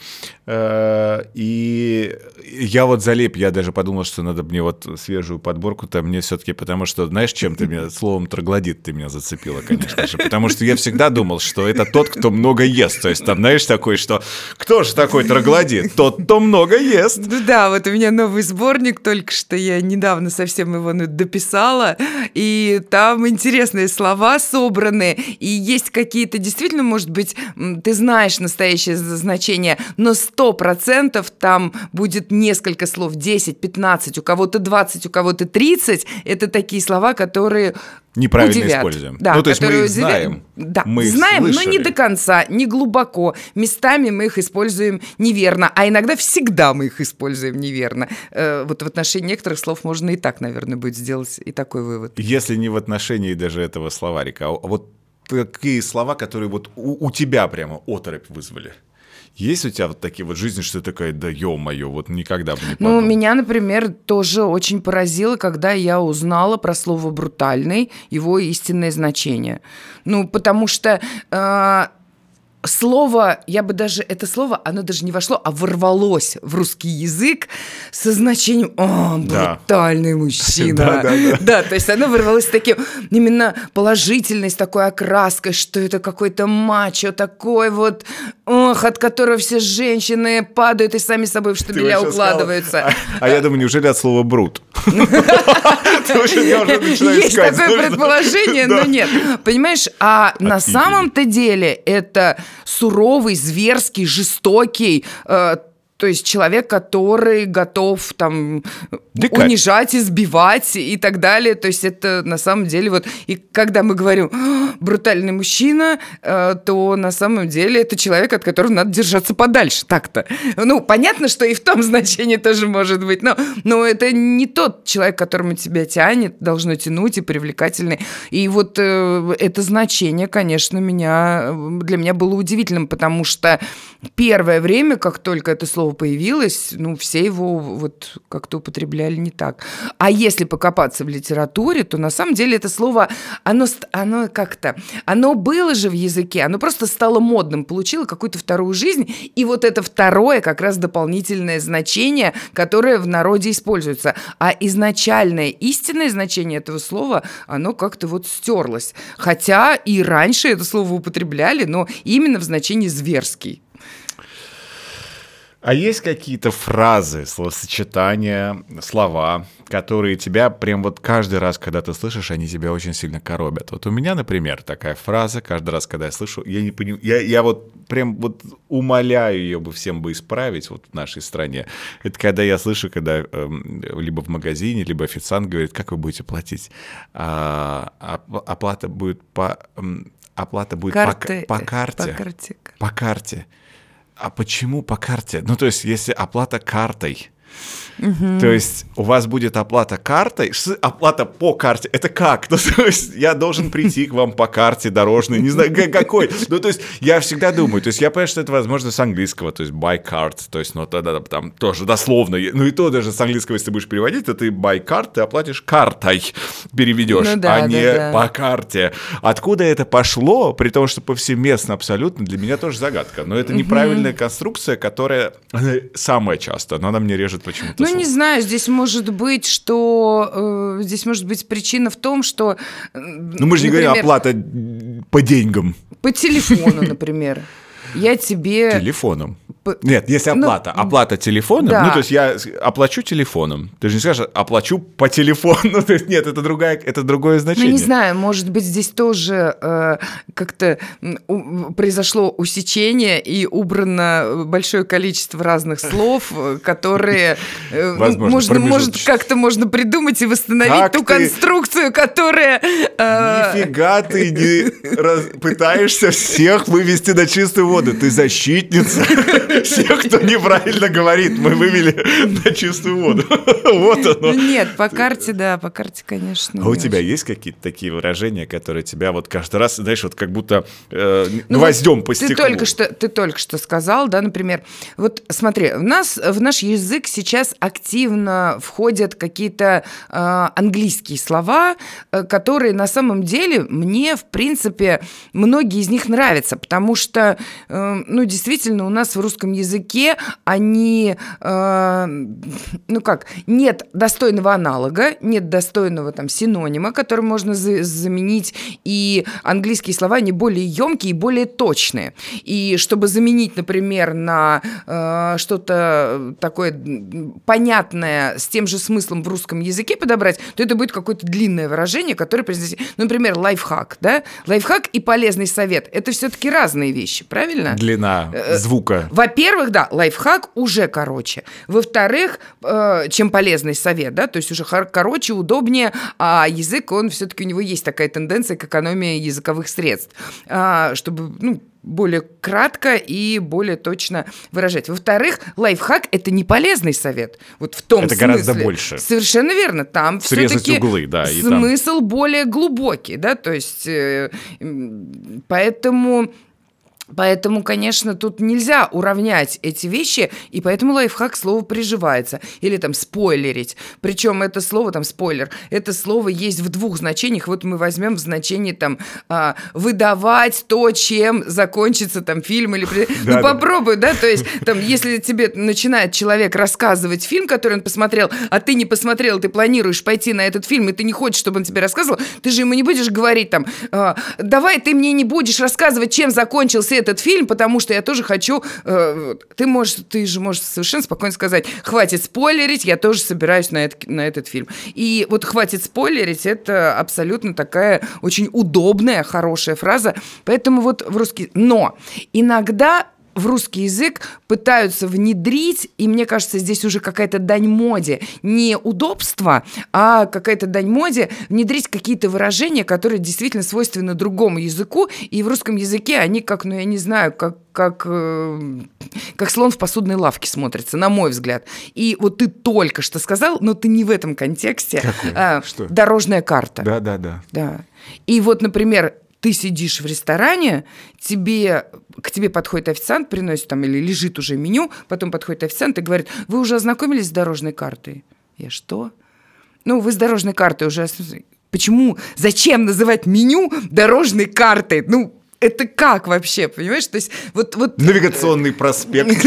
э, и я вот залеп, я даже подумал, что надо мне вот свежую подборку-то мне все-таки, потому что, знаешь, чем ты меня, (laughs) словом троглодит ты меня зацепила, (laughs) конечно же, потому что я всегда думал, что это тот, кто много ест, то есть там, знаешь, такой, что кто же такой троглодит? Тот, кто много ест. Ну да, вот у меня новый сборник, только что я недавно совсем его ну, дописала, и там интересные слова собраны, и есть какие-то, действительно, может быть, ты знаешь настоящее значение, но сто процентов там будет несколько слов, 10, 15, у кого-то 20, у кого-то 30, это такие слова, которые Неправильно удивят. используем. Да, ну, то есть мы их удивят. знаем. Да, мы их знаем, но не слышали. до конца, не глубоко. Местами мы их используем неверно, а иногда всегда мы их используем неверно. Э, вот в отношении некоторых слов можно и так, наверное, будет сделать и такой вывод. Если не в отношении даже этого словарика, а вот такие слова, которые вот у, у тебя прямо оторопь вызвали. Есть у тебя вот такие вот жизни, что ты такая, да ё-моё, вот никогда бы не Ну, подумал. меня, например, тоже очень поразило, когда я узнала про слово «брутальный», его истинное значение. Ну, потому что... э, слово, я бы даже, это слово, оно даже не вошло, а ворвалось в русский язык со значением «О, брутальный да. мужчина». (laughs) Да, да, да. да, то есть оно ворвалось с таким именно положительной, с такой окраской, что это какой-то мачо такой вот, ох, от которого все женщины падают и сами собой в штабеля укладываются. А, а я думаю, неужели от слова «брут»? (laughs) Есть такое предположение, но нет. Понимаешь, а на самом-то деле это суровый, зверский, жестокий, э, то есть человек, который готов там Дикарь. унижать, избивать и так далее. То есть это на самом деле вот... И когда мы говорим «А, «брутальный мужчина», э, то на самом деле это человек, от которого надо держаться подальше так-то. Ну, понятно, что и в том (laughs) значении тоже может быть, но, но это не тот человек, которому тебя тянет, должно тянуть и привлекательный. И вот э, это значение, конечно, меня, для меня было удивительным, потому что первое время, как только это слово появилось, ну, все его вот как-то употребляли не так. А если покопаться в литературе, то на самом деле это слово, оно, оно как-то, оно было же в языке, оно просто стало модным, получило какую-то вторую жизнь, и вот это второе как раз дополнительное значение, которое в народе используется. А изначальное истинное значение этого слова, оно как-то вот стерлось. Хотя и раньше это слово употребляли, но именно в значении зверский. А есть какие-то фразы, словосочетания, слова, которые тебя прям вот каждый раз, когда ты слышишь, они тебя очень сильно коробят? Вот у меня, например, такая фраза, каждый раз, когда я слышу, я не понимаю, я, я вот прям вот умоляю ее бы всем бы исправить вот в нашей стране. Это когда я слышу, когда э, либо в магазине, либо официант говорит, как вы будете платить? А, оплата будет по... Оплата будет Карты, по, по карте. По карте. По карте а почему по карте? Ну, то есть, если оплата картой, Угу. То есть у вас будет оплата картой, оплата по карте. Это как? (laughs) Ну, то есть я должен прийти к вам по карте дорожной, не знаю какой. Ну, то есть я всегда думаю, то есть я понимаю, что это возможно с английского, то есть by card, то есть, ну, тогда там тоже дословно, ну, и то даже с английского, если ты будешь переводить, то ты by card, ты оплатишь картой, переведешь, ну, да, а да, не да. по карте. Откуда это пошло, при том, что повсеместно абсолютно, для меня тоже загадка. Но это неправильная конструкция, которая самая часто, но она мне режет почему-то ну, не знаю, здесь может быть, что... Э, здесь может быть причина в том, что... Э, ну, мы же не например, говорим оплата по деньгам. По телефону, например. Я тебе... Телефоном. Нет, если ну, оплата. Ну, оплата телефоном. Да. Ну, то есть я оплачу телефоном. Ты же не скажешь, оплачу по телефону. (laughs) то есть нет, это, другая, это другое значение. Ну, не знаю, может быть, здесь тоже э, как-то произошло усечение и убрано большое количество разных слов, которые э, Возможно, можно, может, как-то можно придумать и восстановить как ту ты... конструкцию, которая... Э... Нифига ты не раз... пытаешься всех вывести на чистую воду. Ты защитница всех, кто неправильно говорит, мы вывели на чистую воду. Вот оно. Ну нет, по карте, да, по карте, конечно. А у тебя есть какие-то такие выражения, которые тебя вот каждый раз, знаешь, вот как будто э, ну, гвоздем по стеклу? Ты только, что, ты только что сказал, да, например, вот смотри, у нас в наш язык сейчас активно входят какие-то э, английские слова, э, которые на самом деле мне, в принципе, многие из них нравятся, потому что, э, ну, действительно, у нас в русском русском языке они, э, ну как, нет достойного аналога, нет достойного там синонима, который можно за заменить, и английские слова, они более емкие и более точные. И чтобы заменить, например, на э, что-то такое понятное с тем же смыслом в русском языке подобрать, то это будет какое-то длинное выражение, которое произносит, ну, например, лайфхак, да? Лайфхак и полезный совет – это все-таки разные вещи, правильно? Длина э, звука. Во-первых, да, лайфхак уже короче. Во-вторых, э, чем полезный совет, да, то есть уже короче, удобнее, а язык, он все-таки у него есть такая тенденция к экономии языковых средств, э, чтобы, ну, более кратко и более точно выражать. Во-вторых, лайфхак – это не полезный совет. Вот в том это смысле. гораздо больше. Совершенно верно. Там все-таки углы, да, смысл там... более глубокий, да, то есть э, поэтому Поэтому, конечно, тут нельзя уравнять эти вещи, и поэтому лайфхак слово приживается. Или там спойлерить. Причем это слово, там спойлер, это слово есть в двух значениях. Вот мы возьмем в значении там а, выдавать то, чем закончится там фильм или... (laughs) Ну попробуй, да, то есть (laughs) там если тебе начинает человек рассказывать фильм, который он посмотрел, а ты не посмотрел, ты планируешь пойти на этот фильм, и ты не хочешь, чтобы он тебе рассказывал, ты же ему не будешь говорить там, а, давай ты мне не будешь рассказывать, чем закончился этот фильм, потому что я тоже хочу... Э, ты можешь, ты же можешь совершенно спокойно сказать, хватит спойлерить, я тоже собираюсь на, это, на этот фильм. И вот хватит спойлерить, это абсолютно такая очень удобная, хорошая фраза. Поэтому вот в русский... Но иногда в русский язык пытаются внедрить, и мне кажется, здесь уже какая-то дань моде, не удобство, а какая-то дань моде, внедрить какие-то выражения, которые действительно свойственны другому языку, и в русском языке они как, ну я не знаю, как как, э, как слон в посудной лавке смотрится, на мой взгляд. И вот ты только что сказал, но ты не в этом контексте. Какой? А, что? Дорожная карта. Да, да, да. Да. И вот, например, ты сидишь в ресторане, тебе, к тебе подходит официант, приносит там или лежит уже меню, потом подходит официант и говорит, вы уже ознакомились с дорожной картой? Я что? Ну, вы с дорожной картой уже... Почему? Зачем называть меню дорожной картой? Ну, это как вообще, понимаешь? То есть вот... вот Навигационный проспект. (laughs)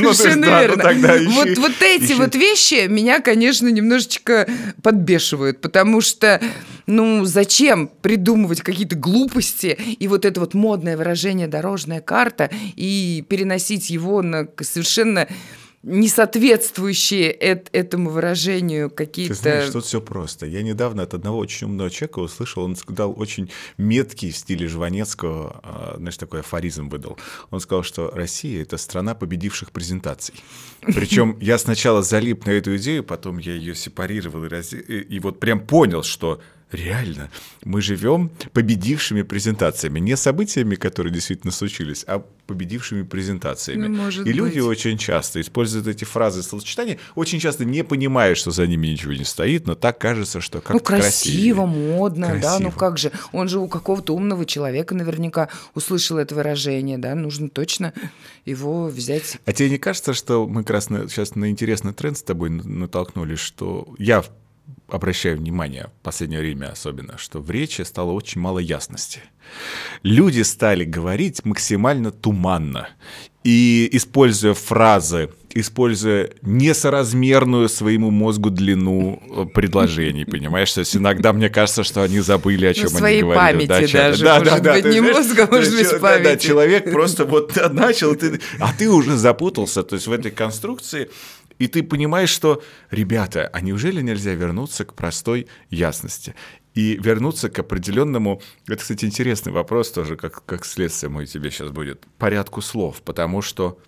Ну, Совершенно верно. Вот вот эти вот вещи меня, конечно, немножечко подбешивают, потому что, ну, зачем придумывать какие-то глупости и вот это вот модное выражение «дорожная карта» и переносить его на совершенно не соответствующие эт этому выражению какие-то... Ты знаешь, тут все просто. Я недавно от одного очень умного человека услышал, он сказал очень меткий в стиле Жванецкого, а, знаешь, такой афоризм выдал. Он сказал, что Россия — это страна победивших презентаций. Причем (laughs) я сначала залип на эту идею, потом я ее сепарировал и, раз... и вот прям понял, что реально, мы живем победившими презентациями. Не событиями, которые действительно случились, а победившими презентациями. Ну, может и люди быть. очень часто используют эти фразы словосочетания, очень часто не понимая, что за ними ничего не стоит, но так кажется, что как-то Ну, красиво, красивее. модно, красиво. да, ну как же. Он же у какого-то умного человека наверняка услышал это выражение, да, нужно точно его взять. А тебе не кажется, что мы как раз на, сейчас на интересный тренд с тобой натолкнулись, что я обращаю внимание в последнее время особенно, что в речи стало очень мало ясности. Люди стали говорить максимально туманно. И используя фразы, используя несоразмерную своему мозгу длину э, предложений, (laughs) понимаешь? То есть иногда мне кажется, что они забыли, о чем своей они говорили. памяти да, даже, да, может да, быть, да, не мозга, может быть, да, да, памяти. человек просто вот (laughs) начал, ты, а ты уже запутался, то есть в этой конструкции, и ты понимаешь, что, ребята, а неужели нельзя вернуться к простой ясности? И вернуться к определенному, это, кстати, интересный вопрос тоже, как, как следствие мой тебе сейчас будет, порядку слов, потому что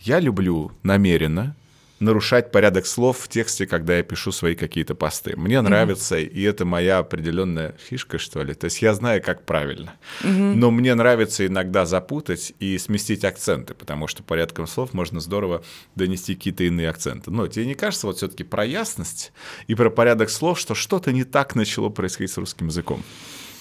я люблю намеренно нарушать порядок слов в тексте, когда я пишу свои какие-то посты. Мне нравится, и это моя определенная фишка, что ли. То есть я знаю, как правильно. Но мне нравится иногда запутать и сместить акценты, потому что порядком слов можно здорово донести какие-то иные акценты. Но тебе не кажется вот все-таки про ясность и про порядок слов, что что-то не так начало происходить с русским языком?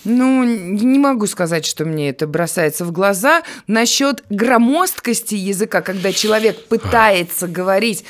Ну, не могу сказать, что мне это бросается в глаза. Насчет громоздкости языка, когда человек пытается говорить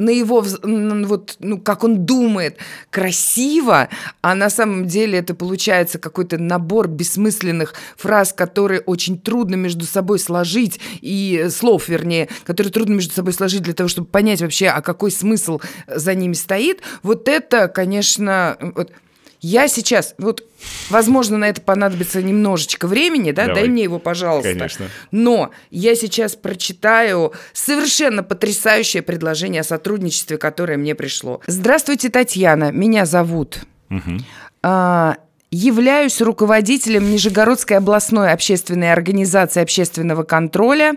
на его, вот, ну, как он думает, красиво, а на самом деле это получается какой-то набор бессмысленных фраз, которые очень трудно между собой сложить, и э, слов, вернее, которые трудно между собой сложить для того, чтобы понять вообще, а какой смысл за ними стоит. Вот это, конечно, вот, я сейчас, вот, возможно, на это понадобится немножечко времени, да, Давай. дай мне его, пожалуйста. Конечно. Но я сейчас прочитаю совершенно потрясающее предложение о сотрудничестве, которое мне пришло. Здравствуйте, Татьяна, меня зовут. А, Являюсь руководителем Нижегородской областной общественной организации общественного контроля.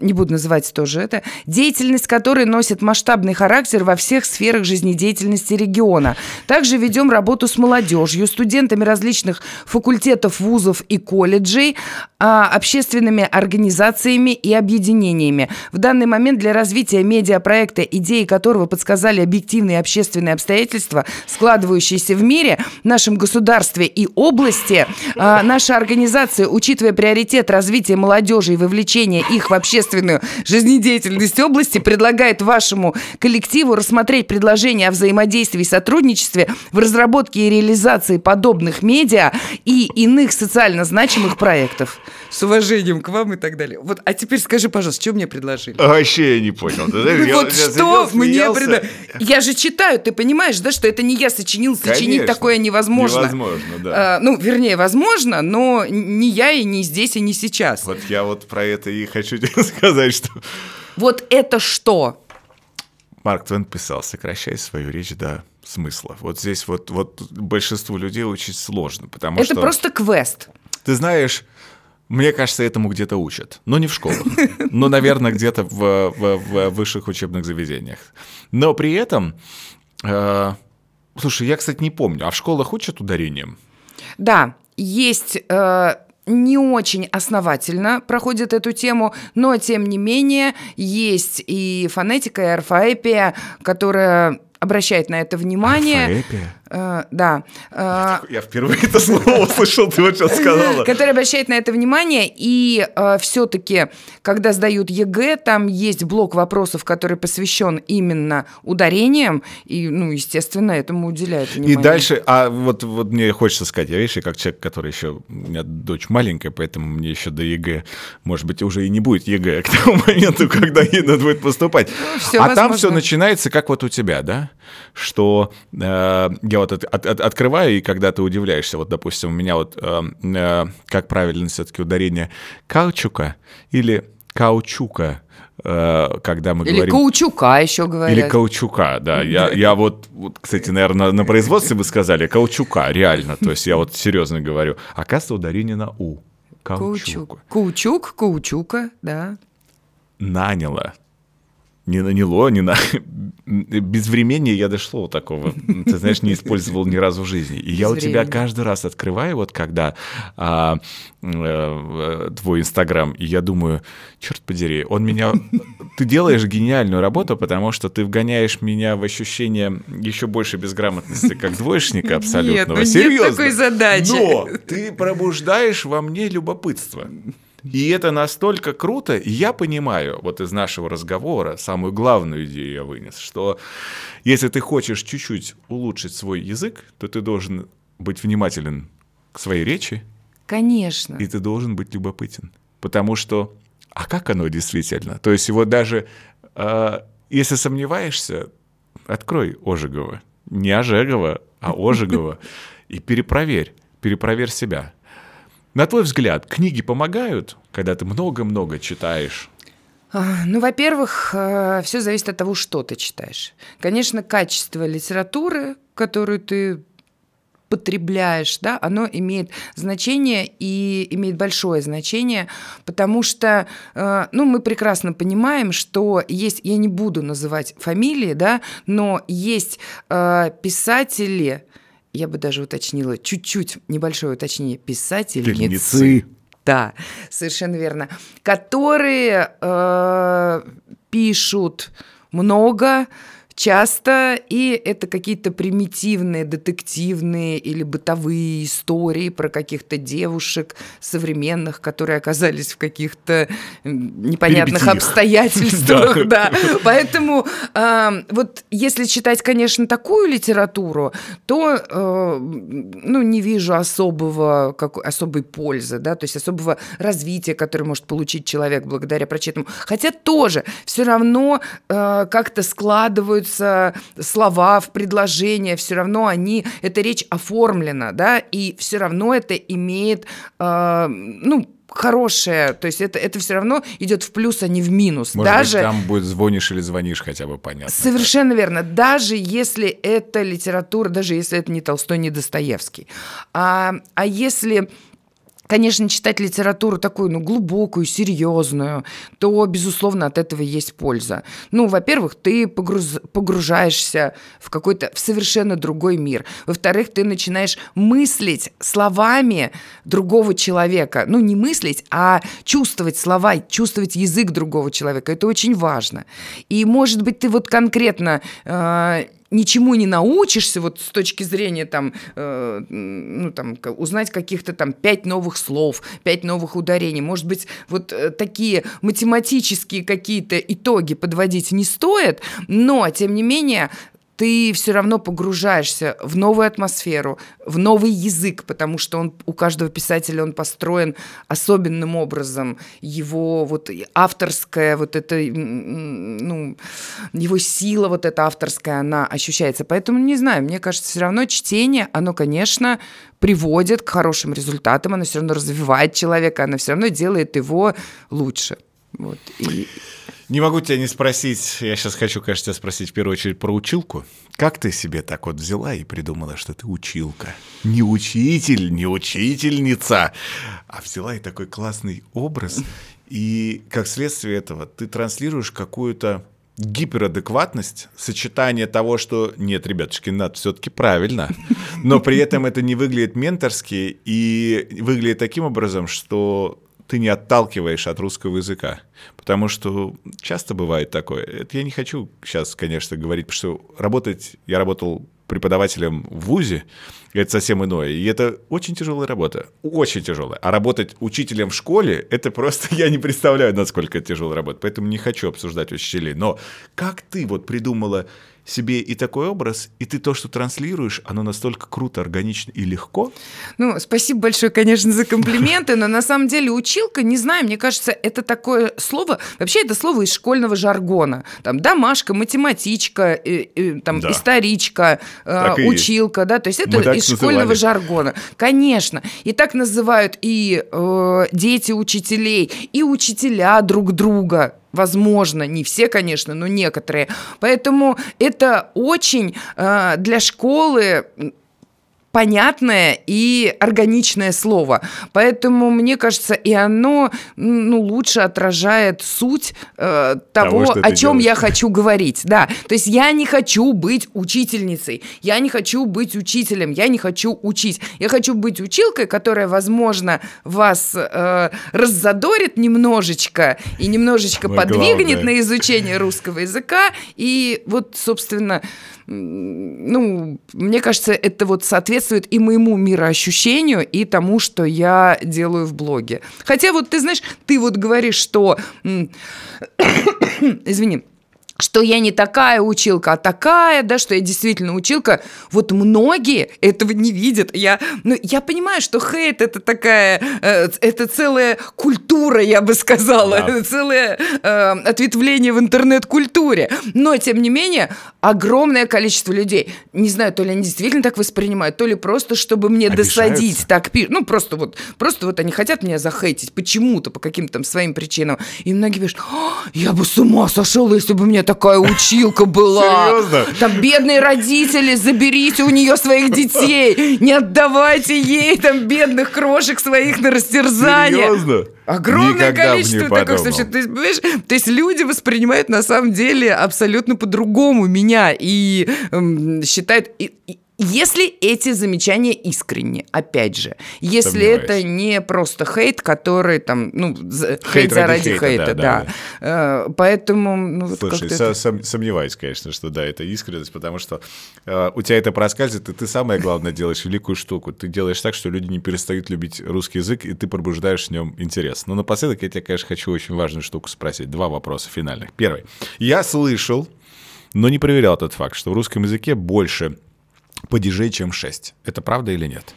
Не буду называть тоже это, деятельность которой носит масштабный характер во всех сферах жизнедеятельности региона. Также ведем работу с молодежью, студентами различных факультетов, вузов и колледжей, а, общественными организациями и объединениями. В данный момент для развития медиапроекта, идеи которого подсказали объективные общественные обстоятельства, складывающиеся в мире, нашем государстве и области, а, наша организация, учитывая приоритет развития молодежи и вовлечения их в общественную жизнедеятельность области, предлагает вашему коллективу рассмотреть предложение о взаимодействии и сотрудничестве в разработке и реализации подобных медиа и иных социально значимых проектов. С уважением к вам и так далее. Вот, а теперь скажи, пожалуйста, что мне предложили? А Вообще я не понял. Я- Вот что мне предложили? Я же читаю, ты понимаешь, да, что это не я сочинил, сочинить такое невозможно. Невозможно, да. А, ну, вернее, возможно, но не я и не здесь, и не сейчас. Вот я вот про это и хочу сказать, что Вот это что? Марк Твен писал, сокращай свою речь до смысла. Вот здесь вот, вот большинству людей очень сложно, потому это что... просто квест. Ты знаешь, мне кажется, этому где-то учат. Но не в школах. (laughs) Но, наверное, где-то в, в- в высших учебных заведениях. Но при этом... э, слушай, я, кстати, не помню. А в школах учат ударением? Да, есть э, не очень основательно проходит эту тему, но тем не менее есть и фонетика, и орфоэпия, которая обращает на это внимание. Орфоэпия? Э, да. Э, Я впервые это слово услышал, ты вот сейчас сказала. который обращает на это внимание, и все-таки, когда сдают ЕГЭ, там есть блок вопросов, который посвящен именно ударениям, и, ну, естественно, этому уделяют И внимание. дальше, а вот, вот мне хочется сказать, я, видишь, я как человек, который еще, у меня дочь маленькая, поэтому мне еще до ЕГЭ, может быть, уже и не будет ЕГЭ к тому (laughs) моменту, когда ей надо будет поступать. всё а там все начинается, как вот у тебя, да? Что э, я вот от- от- от- открываю, и когда ты удивляешься, вот, допустим, у меня вот, э, э, как правильно все-таки ударение каучука или каучука, э, когда мы Или говорим... каучука еще говорят. Или каучука, да. Я, я вот, вот, кстати, наверное, на производстве бы сказали каучука, реально. То есть я вот серьезно говорю. Оказывается, ударение на У. Каучук. Каучук. Каучук, каучука, да. Наняло. Не наняло, не на... Без времени я дошло такого. Ты знаешь, не использовал ни разу в жизни. И я у тебя каждый раз открываю, вот когда а, э, твой Инстаграм, и я думаю, черт подери, он меня... Ты делаешь гениальную работу, потому что ты вгоняешь меня в ощущение еще больше безграмотности, как двоечника абсолютного. Нет, ну нет такой задачи. Но ты пробуждаешь во мне любопытство. И это настолько круто, и я понимаю, вот из нашего разговора, самую главную идею я вынес, что если ты хочешь чуть-чуть улучшить свой язык, то ты должен быть внимателен к своей речи, Конечно. и ты должен быть любопытен. Потому что, а как оно действительно? То есть вот даже, э, если сомневаешься, открой Ожегова. Не Ожегова, а Ожегова. И перепроверь, перепроверь себя. На твой взгляд, книги помогают, когда ты много-много читаешь? А, Ну, во-первых, все зависит от того, что ты читаешь. Конечно, качество литературы, которую ты потребляешь, да, оно имеет значение и имеет большое значение, потому что, э, ну, мы прекрасно понимаем, что есть, я не буду называть фамилии, да, но есть э, писатели, я бы даже уточнила, чуть-чуть небольшое уточнение, писательницы. Пельницы. Да, совершенно верно. Которые э, пишут много, часто, и это какие-то примитивные детективные или бытовые истории про каких-то девушек современных, которые оказались в каких-то непонятных обстоятельствах. (laughs) Да. Поэтому вот если читать, конечно, такую литературу, то э, ну, не вижу особого, как, особой пользы, да, то есть особого развития, которое может получить человек благодаря прочитанному. Хотя тоже все равно э, как-то складываются слова в предложения, все равно они, эта речь оформлена, да, и все равно это имеет, э, ну, хорошее, то есть это, это все равно идет в плюс, а не в минус. Может Даже... быть, там будет звонишь или звонишь хотя бы понятно. Совершенно верно. Даже если это литература, даже если это не Толстой, не Достоевский. А, а если конечно, читать литературу такую, ну, глубокую, серьезную, то, безусловно, от этого есть польза. Ну, во-первых, ты погруз... погружаешься в какой-то, в совершенно другой мир. Во-вторых, ты начинаешь мыслить словами другого человека. Ну, не мыслить, а чувствовать слова, чувствовать язык другого человека. Это очень важно. И, может быть, ты вот конкретно э, ничему не научишься вот с точки зрения там, э, ну, там узнать каких-то там пять новых слов, пять новых ударений. Может быть, вот э, такие математические какие-то итоги подводить не стоит, но, тем не менее, ты все равно погружаешься в новую атмосферу, в новый язык, потому что он у каждого писателя он построен особенным образом. Его вот авторская вот это, ну, его сила вот эта авторская, она ощущается. Поэтому, не знаю, мне кажется, все равно чтение, оно, конечно, приводит к хорошим результатам, оно все равно развивает человека, оно все равно делает его лучше. Вот. И... Не могу тебя не спросить, я сейчас хочу, конечно, тебя спросить в первую очередь про училку. Как ты себе так вот взяла и придумала, что ты училка? Не учитель, не учительница, а взяла и такой классный образ. И как следствие этого ты транслируешь какую-то гиперадекватность, сочетание того, что нет, ребятушки, надо все-таки правильно, но при этом это не выглядит менторски и выглядит таким образом, что ты не отталкиваешь от русского языка. Потому что часто бывает такое. Это я не хочу сейчас, конечно, говорить, потому что работать... Я работал преподавателем в ВУЗе, это совсем иное. И это очень тяжелая работа. Очень тяжелая. А работать учителем в школе, это просто... (laughs) Я не представляю, насколько это тяжелая работа. Поэтому не хочу обсуждать учителей. Но как ты вот придумала себе и такой образ, и ты то, что транслируешь, оно настолько круто, органично и легко. Ну, спасибо большое, конечно, за комплименты, но на самом деле училка, не знаю, мне кажется, это такое слово, вообще это слово из школьного жаргона. Там домашка, математичка, э, э, там да. историчка, э, училка, да, то есть это из школьного жаргона. Конечно. И так называют и э, дети учителей, и учителя друг друга. Возможно, не все, конечно, но некоторые. Поэтому это очень э, для школы понятное и органичное слово. Поэтому, мне кажется, и оно ну, лучше отражает суть э, того, того о чем делаешь. я хочу говорить. Да. То есть я не хочу быть учительницей, я не хочу быть учителем, я не хочу учить. Я хочу быть училкой, которая, возможно, вас э, раззадорит немножечко и немножечко подвигнет главное. на изучение русского языка. И вот, собственно, ну, мне кажется, это вот соответствует и моему мироощущению, и тому, что я делаю в блоге. Хотя вот ты знаешь, ты вот говоришь, что... (coughs) Извини, что я не такая училка, а такая, да, что я действительно училка. Вот многие этого не видят. Я, ну, я понимаю, что хейт это такая, э, это целая культура, я бы сказала, да. (laughs) целое э, ответвление в интернет-культуре. Но, тем не менее, огромное количество людей, не знаю, то ли они действительно так воспринимают, то ли просто, чтобы мне Обижаются. досадить, так пишут. Ну, просто вот, просто вот они хотят меня захейтить почему-то, по каким-то там своим причинам. И многие пишут, я бы с ума сошел, если бы мне такая училка была. Серьезно? Там бедные родители, заберите у нее своих детей, не отдавайте ей там бедных крошек своих на растерзание. Серьезно? Огромное Никогда количество таких случаев. То есть, понимаешь, то есть люди воспринимают на самом деле абсолютно по-другому меня и эм, считают... И, и, если эти замечания искренни, опять же, если Сомневаюсь. это не просто хейт, который там, ну, хейт, хейт заради хейта, хейта да. да. да. Э, поэтому... Ну, Слушай, со- это... сомневаюсь, конечно, что да, это искренность, потому что э, у тебя это проскальзывает, и ты самое главное делаешь великую штуку. Ты делаешь так, что люди не перестают любить русский язык, и ты пробуждаешь в нем интерес. Но напоследок я тебя, конечно, хочу очень важную штуку спросить. Два вопроса финальных. Первый. Я слышал, но не проверял этот факт, что в русском языке больше падежей, чем 6. Это правда или нет?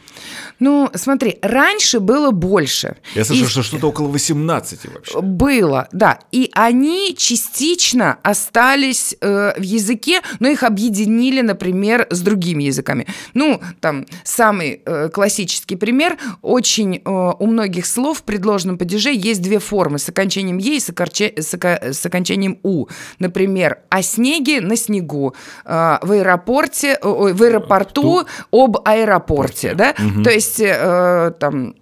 Ну, смотри, раньше было больше. Я слышал, и... что что-то около 18 вообще. Было, да. И они частично остались э, в языке, но их объединили, например, с другими языками. Ну, там, самый э, классический пример. Очень э, у многих слов в предложенном падеже есть две формы с окончанием «е» и с, окорче... с, око... с окончанием «у». Например, «о снеге» на снегу, э, в аэропорте, ой, в аэропорту аэропорту об аэропорте, да? Угу. То есть э, там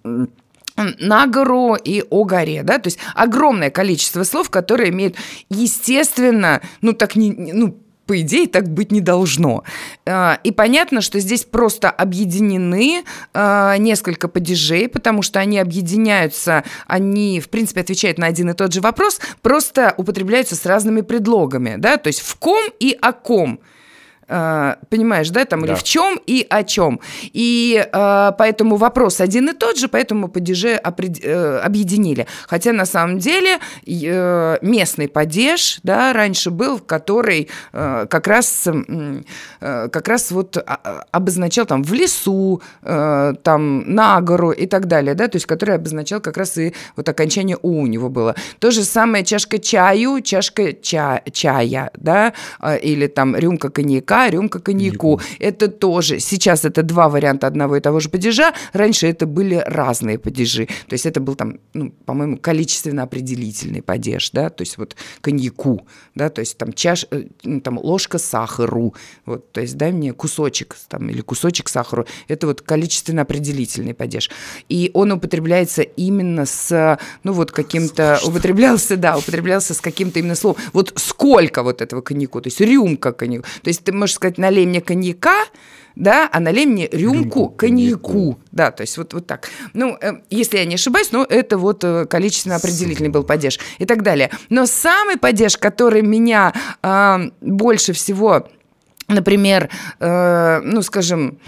на гору и о горе, да, то есть огромное количество слов, которые имеют, естественно, ну так не, ну по идее, так быть не должно. А, и понятно, что здесь просто объединены а, несколько падежей, потому что они объединяются, они, в принципе, отвечают на один и тот же вопрос, просто употребляются с разными предлогами, да, то есть в ком и о ком – Э, понимаешь, да, там, да. или в чем и о чем. И э, поэтому вопрос один и тот же, поэтому падежи э, объединили. Хотя на самом деле э, местный падеж, да, раньше был, который э, как раз, э, как раз вот а, обозначал там в лесу, э, там на гору и так далее, да, то есть который обозначал как раз и вот окончание у у него было. То же самое чашка чаю, чашка ча чая, да, или там рюмка коньяка, рюмка коньяку. Это тоже, сейчас это два варианта одного и того же падежа, раньше это были разные падежи. То есть это был там, ну, по-моему, количественно определительный падеж, да, то есть вот коньяку, да, то есть там чаш, э, ну, там ложка сахару, вот, то есть дай мне кусочек там или кусочек сахару, это вот количественно определительный падеж. И он употребляется именно с, ну вот каким-то, употреблялся, да, употреблялся с каким-то именно словом. Вот сколько вот этого коньяку, то есть рюмка коньяку. То есть ты можешь сказать, налей мне коньяка, да, а налей мне рюмку, рюмку коньяку. коньяку. Да, то есть вот, вот так. Ну, э, если я не ошибаюсь, ну, это вот э, количественно определительный был падеж и так далее. Но самый падеж, который меня э, больше всего например, э, ну, скажем,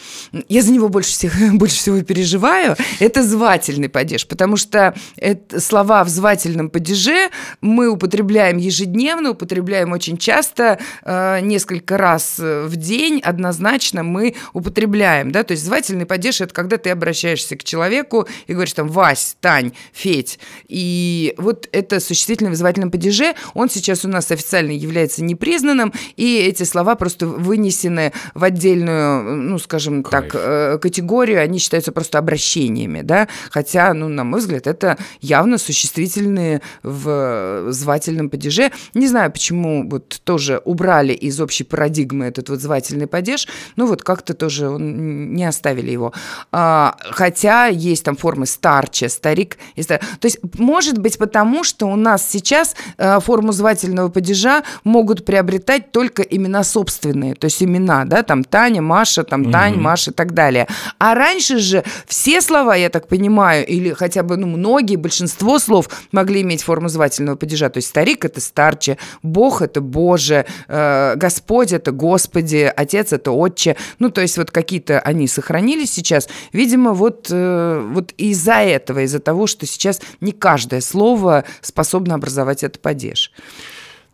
я за него больше, всех, (laughs) больше всего переживаю, это звательный падеж, потому что это, слова в звательном падеже мы употребляем ежедневно, употребляем очень часто, э, несколько раз в день однозначно мы употребляем, да, то есть звательный падеж – это когда ты обращаешься к человеку и говоришь там «Вась», «Тань», «Федь», и вот это существительное в звательном падеже, он сейчас у нас официально является непризнанным, и эти слова просто вынесены в отдельную, ну, скажем Кайф. так, э, категорию, они считаются просто обращениями, да, хотя, ну, на мой взгляд, это явно существительные в звательном падеже. Не знаю, почему вот тоже убрали из общей парадигмы этот вот звательный падеж, ну, вот как-то тоже не оставили его. А, хотя есть там формы старче, старик. То есть, может быть, потому что у нас сейчас э, форму звательного падежа могут приобретать только имена собственные, то есть имена, да, там Таня, Маша, там. Тань, Маша и так далее. А раньше же все слова, я так понимаю, или хотя бы, ну, многие, большинство слов могли иметь форму звательного падежа. То есть старик – это старче, Бог – это Боже, э, Господь – это Господи, Отец – это Отче. Ну, то есть вот какие-то они сохранились сейчас. Видимо, вот, э, вот из-за этого, из-за того, что сейчас не каждое слово способно образовать этот падеж.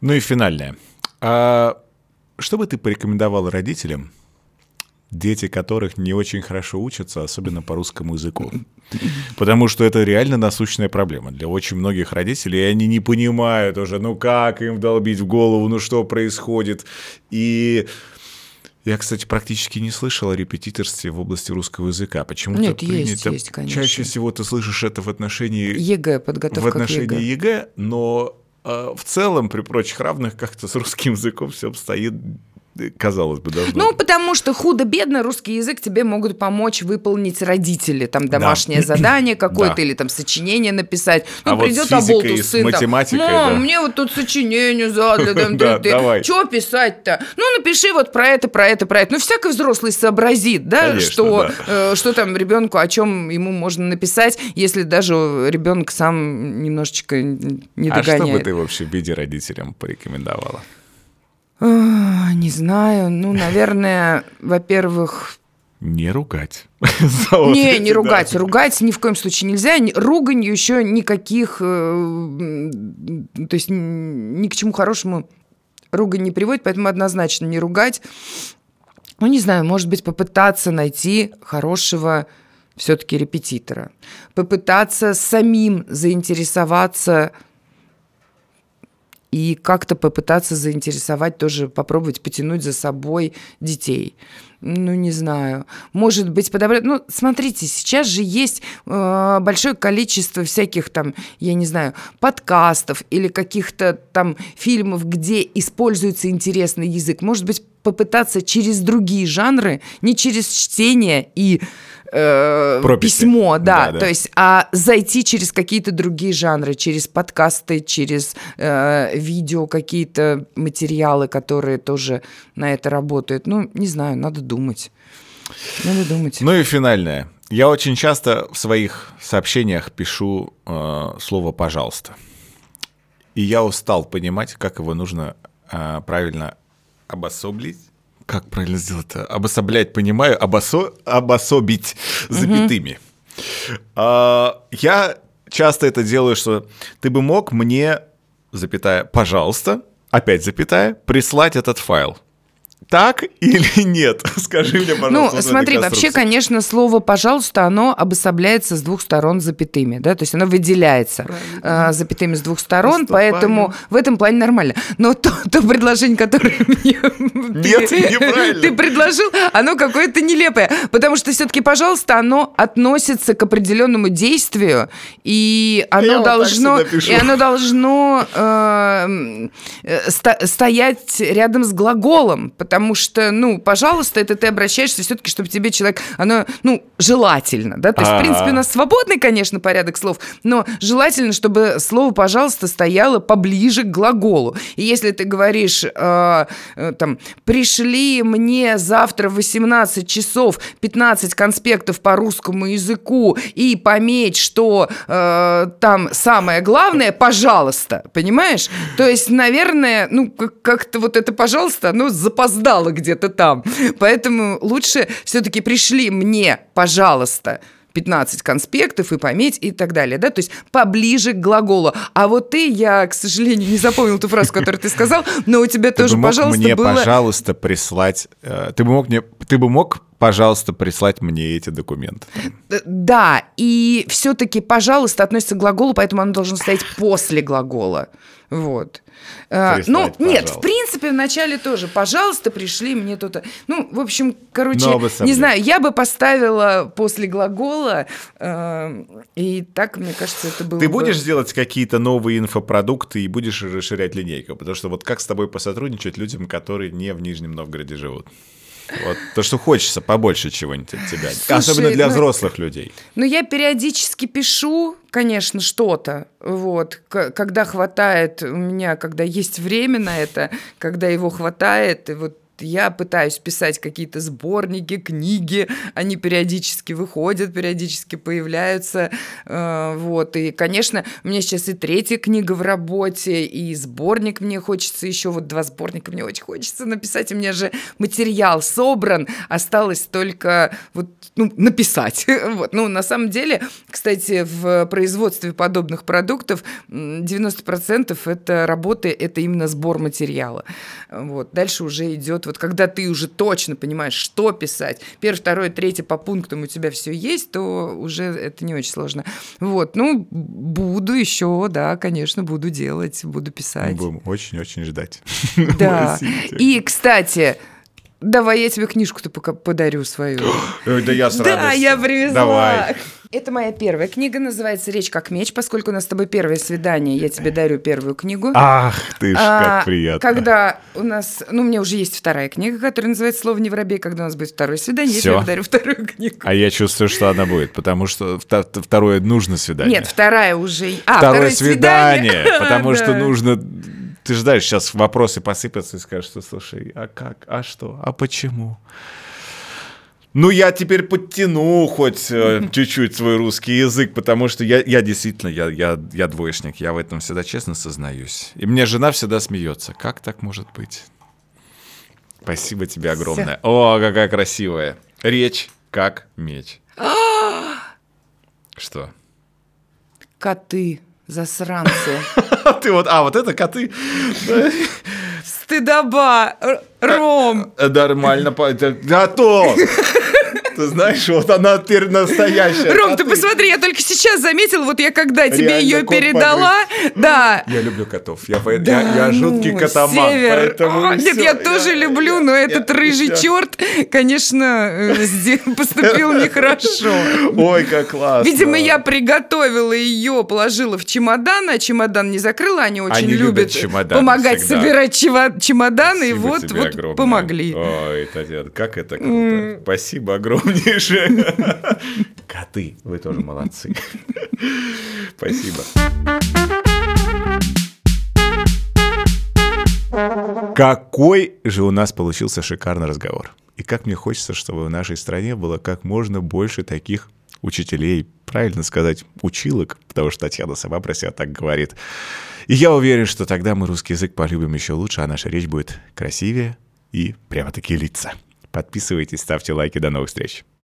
Ну и финальное. А что бы ты порекомендовал родителям, дети которых не очень хорошо учатся, особенно по русскому языку? Потому что это реально насущная проблема для очень многих родителей, и они не понимают уже, ну как им долбить в голову, ну что происходит. И я, кстати, практически не слышал о репетиторстве в области русского языка. Почему-то Нет, принято... есть, есть, конечно. Чаще всего ты слышишь это в отношении ЕГЭ, подготовка в отношении ЕГЭ. ЕГЭ, но в целом при прочих равных как-то с русским языком все обстоит казалось бы, должно... Ну, потому что худо-бедно русский язык тебе могут помочь выполнить родители, там, домашнее да. (clears throat) задание какое-то да. или там сочинение написать. Ну, а придет вот оболтус сын, математикой, мам, да. мне вот тут сочинение задали, (laughs) там, да, ты, давай. что писать-то? Ну, напиши вот про это, про это, про это. Ну, всякий взрослый сообразит, да, Конечно, что, да. Э, что там ребенку, о чем ему можно написать, если даже ребенок сам немножечко не догоняет. А что бы ты вообще в виде родителям порекомендовала? Не знаю. Ну, наверное, во-первых... Не ругать. (laughs) Не, не ругать. Ругать ни в коем случае нельзя. Руганью еще никаких... Э, то есть ни к чему хорошему ругань не приводит, поэтому однозначно не ругать. Ну, не знаю, может быть, попытаться найти хорошего все-таки репетитора. Попытаться самим заинтересоваться и как-то попытаться заинтересовать тоже, попробовать потянуть за собой детей. ну, не знаю, может быть, подобрать... Ну, смотрите, сейчас же есть э, большое количество всяких там, я не знаю, подкастов или каких-то там фильмов, где используется интересный язык. Может быть, попытаться через другие жанры, не через чтение и э, письмо, да, да, да, то есть, а зайти через какие-то другие жанры, через подкасты, через э, видео, какие-то материалы, которые тоже на это работают. Ну, не знаю, надо думать. Надо думать. Ну и финальное. Я очень часто в своих сообщениях пишу э, слово «пожалуйста». И я устал понимать, как его нужно э, правильно обособлить как правильно сделать-то? Обособлять, понимаю, обосо... обособить запятыми. Угу. А, я часто это делаю, что ты бы мог мне, запятая, пожалуйста, опять запятая, прислать этот файл так или (laughs) нет? Скажи мне, пожалуйста. Ну, смотри, вообще, конечно, слово «пожалуйста», оно обособляется с двух сторон запятыми, да, то есть оно выделяется э, запятыми с двух сторон, Просто поэтому правильно. в этом плане нормально. Но то, то предложение, которое (laughs) мне нет, ты, ты предложил, оно какое-то нелепое, потому что все-таки «пожалуйста», оно относится к определенному действию, и оно Я должно, вот и оно должно э, э, стоять рядом с глаголом, потому что, ну, пожалуйста, это ты обращаешься все-таки, чтобы тебе человек, оно, ну, желательно, да, то есть, в принципе, у нас свободный, конечно, порядок слов, но желательно, чтобы слово «пожалуйста» стояло поближе к глаголу. И если ты говоришь, э, э, там, пришли мне завтра в 18 часов 15 конспектов по русскому языку и пометь, что э, там самое главное, пожалуйста, понимаешь? То есть, наверное, ну, как-то вот это «пожалуйста», оно запоздало опоздала где-то там. Поэтому лучше все-таки пришли мне, пожалуйста, 15 конспектов и пометь и так далее, да, то есть поближе к глаголу. А вот ты, я, к сожалению, не запомнил ту фразу, которую ты сказал, но у тебя ты тоже, бы мог пожалуйста, мне, было... пожалуйста, прислать, э, ты бы мог мне, ты бы мог пожалуйста, прислать мне эти документы. Э, да, и все-таки, пожалуйста, относится к глаголу, поэтому оно должно стоять после глагола. Вот. А, ну, нет, в принципе, в начале тоже. Пожалуйста, пришли мне тут. Ну, в общем, короче, не знаю, я бы поставила после глагола, э, и так, мне кажется, это было Ты бы... будешь делать какие-то новые инфопродукты и будешь расширять линейку? Потому что вот как с тобой посотрудничать людям, которые не в Нижнем Новгороде живут? Вот то, что хочется побольше чего-нибудь от тебя. Слушай, Особенно для ну, взрослых людей. Ну, я периодически пишу, конечно, что-то. Вот. Когда хватает у меня, когда есть время на это, когда его хватает, и вот я пытаюсь писать какие-то сборники, книги, они периодически выходят, периодически появляются, э, вот, и, конечно, у меня сейчас и третья книга в работе, и сборник мне хочется еще, вот два сборника мне очень хочется написать, у меня же материал собран, осталось только вот, ну, написать, (laughs) вот, ну, на самом деле, кстати, в производстве подобных продуктов 90% это работы, это именно сбор материала, вот, дальше уже идет вот когда ты уже точно понимаешь, что писать, первое, второе, третье по пунктам у тебя все есть, то уже это не очень сложно. Вот, ну, буду еще, да, конечно, буду делать, буду писать. Мы будем очень-очень ждать. (laughs) Да. И, кстати, Давай я тебе книжку-то пока подарю свою. (gasps) Да я с Да, я привезла. Давай. Это моя первая книга, называется «Речь как меч». Поскольку у нас с тобой первое свидание, я тебе дарю первую книгу. Ах ты ж, а, как приятно. Когда у нас, ну, у меня уже есть вторая книга, которая называется «Слово не воробей». Когда у нас будет второе свидание, Всё. я тебе дарю вторую книгу. А я чувствую, что она будет, потому что второе нужно свидание. Нет, вторая уже... А, второе, второе свидание, свидание (laughs) потому что нужно ты ждаешь, сейчас вопросы посыпятся и скажешь, что слушай, а как, а что, а почему? Ну, я теперь подтяну хоть э, чуть-чуть свой русский язык, потому что я, я действительно, я, я, я двоечник, я в этом всегда честно сознаюсь. И мне жена всегда смеется. Как так может быть? Спасибо тебе огромное. Все. О, какая красивая. Речь как меч. Что? Коты, засранцы. (laughs) Ты вот, а, вот это коты. Стыдоба, Ром. Нормально, да то. Ты знаешь, вот она теперь настоящая. Ром, ты посмотри, я только сейчас заметил, вот я когда тебе Реально ее кот передала, да. Я люблю котов. Я, Да я, я жуткий ну, котоман. Север. Поэтому А, Нет, я тоже люблю, но этот я- рыжий я- черт, конечно, э, (laughs) поступил нехорошо. Ой, как классно. Видимо, я приготовила ее, положила в чемодан, а чемодан не закрыла. Они очень Они любят любят помогать всегда. собирать чемоданы, и Спасибо вот, тебе вот огромное. помогли. Ой, Татьяна, как это круто. Спасибо огромнейшее. Коты, вы тоже молодцы. Спасибо. Какой же у нас получился шикарный разговор. И как мне хочется, чтобы в нашей стране было как можно больше таких учителей, правильно сказать, училок, потому что Татьяна сама про себя так говорит. И я уверен, что тогда мы русский язык полюбим еще лучше, а наша речь будет красивее и прямо-таки лица. Подписывайтесь, ставьте лайки. До новых встреч.